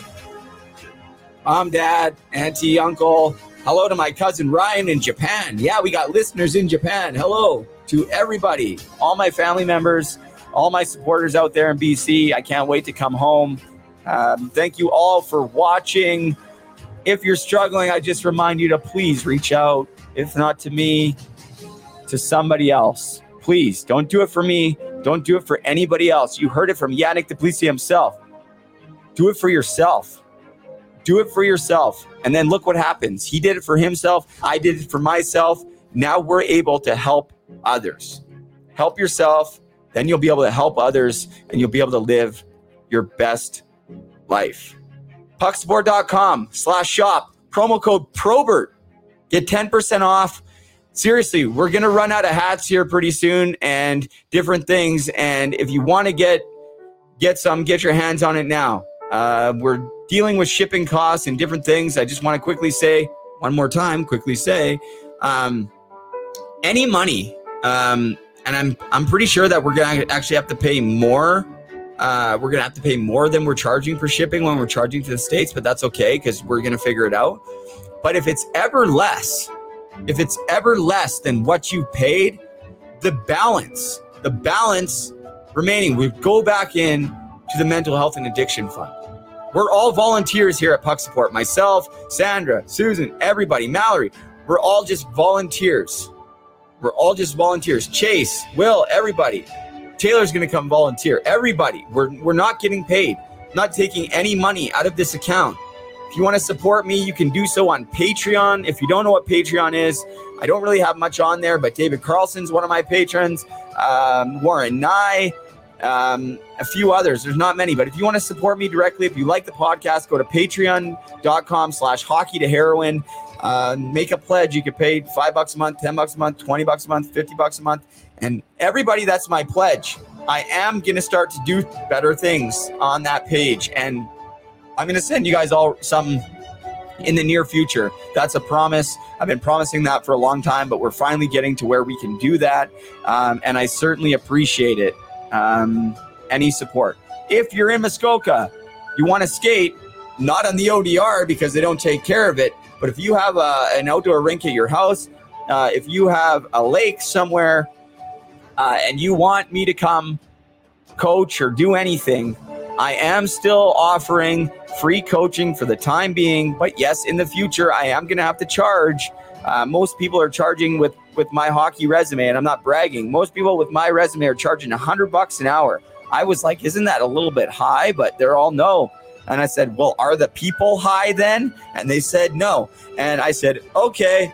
Mom, dad, auntie, uncle. Hello to my cousin Ryan in Japan. Yeah, we got listeners in Japan. Hello to everybody, all my family members, all my supporters out there in BC. I can't wait to come home. Um, thank you all for watching. If you're struggling, I just remind you to please reach out, if not to me, to somebody else. Please don't do it for me. Don't do it for anybody else. You heard it from Yannick Duplessis himself. Do it for yourself. Do it for yourself. And then look what happens. He did it for himself. I did it for myself. Now we're able to help others. Help yourself, then you'll be able to help others and you'll be able to live your best life. Pucksupport.com slash shop, promo code Probert. Get 10% off. Seriously, we're going to run out of hats here pretty soon and different things. And if you want to get get some, get your hands on it now. Uh, we're dealing with shipping costs and different things. I just want to quickly say one more time, quickly say, um, any money, um, and I'm I'm pretty sure that we're gonna actually have to pay more. Uh, we're gonna have to pay more than we're charging for shipping when we're charging to the states, but that's okay because we're gonna figure it out. But if it's ever less, if it's ever less than what you paid, the balance, the balance remaining, we go back in to the mental health and addiction fund. We're all volunteers here at Puck Support. Myself, Sandra, Susan, everybody, Mallory. We're all just volunteers. We're all just volunteers. Chase, Will, everybody. Taylor's going to come volunteer. Everybody. We're, we're not getting paid, not taking any money out of this account. If you want to support me, you can do so on Patreon. If you don't know what Patreon is, I don't really have much on there, but David Carlson's one of my patrons, um, Warren Nye, um, a few others. There's not many, but if you want to support me directly, if you like the podcast, go to patreon.com slash hockey to heroin. Uh, make a pledge. You could pay five bucks a month, 10 bucks a month, 20 bucks a month, 50 bucks a month. And everybody, that's my pledge. I am going to start to do better things on that page. And I'm going to send you guys all something in the near future. That's a promise. I've been promising that for a long time, but we're finally getting to where we can do that. Um, and I certainly appreciate it. Um, any support. If you're in Muskoka, you want to skate, not on the ODR because they don't take care of it. But if you have a, an outdoor rink at your house, uh, if you have a lake somewhere, uh, and you want me to come coach or do anything, I am still offering free coaching for the time being. But yes, in the future, I am going to have to charge. Uh, most people are charging with with my hockey resume, and I'm not bragging. Most people with my resume are charging a hundred bucks an hour. I was like, isn't that a little bit high? But they're all no. And I said, well, are the people high then? And they said no. And I said, okay,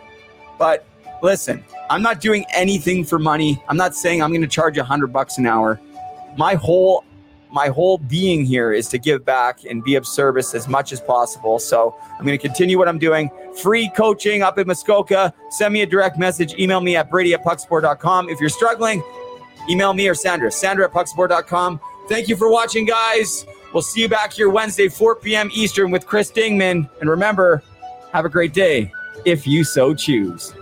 but listen, I'm not doing anything for money. I'm not saying I'm going to charge a hundred bucks an hour. My whole my whole being here is to give back and be of service as much as possible. So I'm going to continue what I'm doing. Free coaching up in Muskoka. Send me a direct message. Email me at brady at pucksport.com. If you're struggling, email me or Sandra. Sandra at pucksport.com. Thank you for watching, guys. We'll see you back here Wednesday, 4 p.m. Eastern with Chris Dingman. And remember, have a great day if you so choose.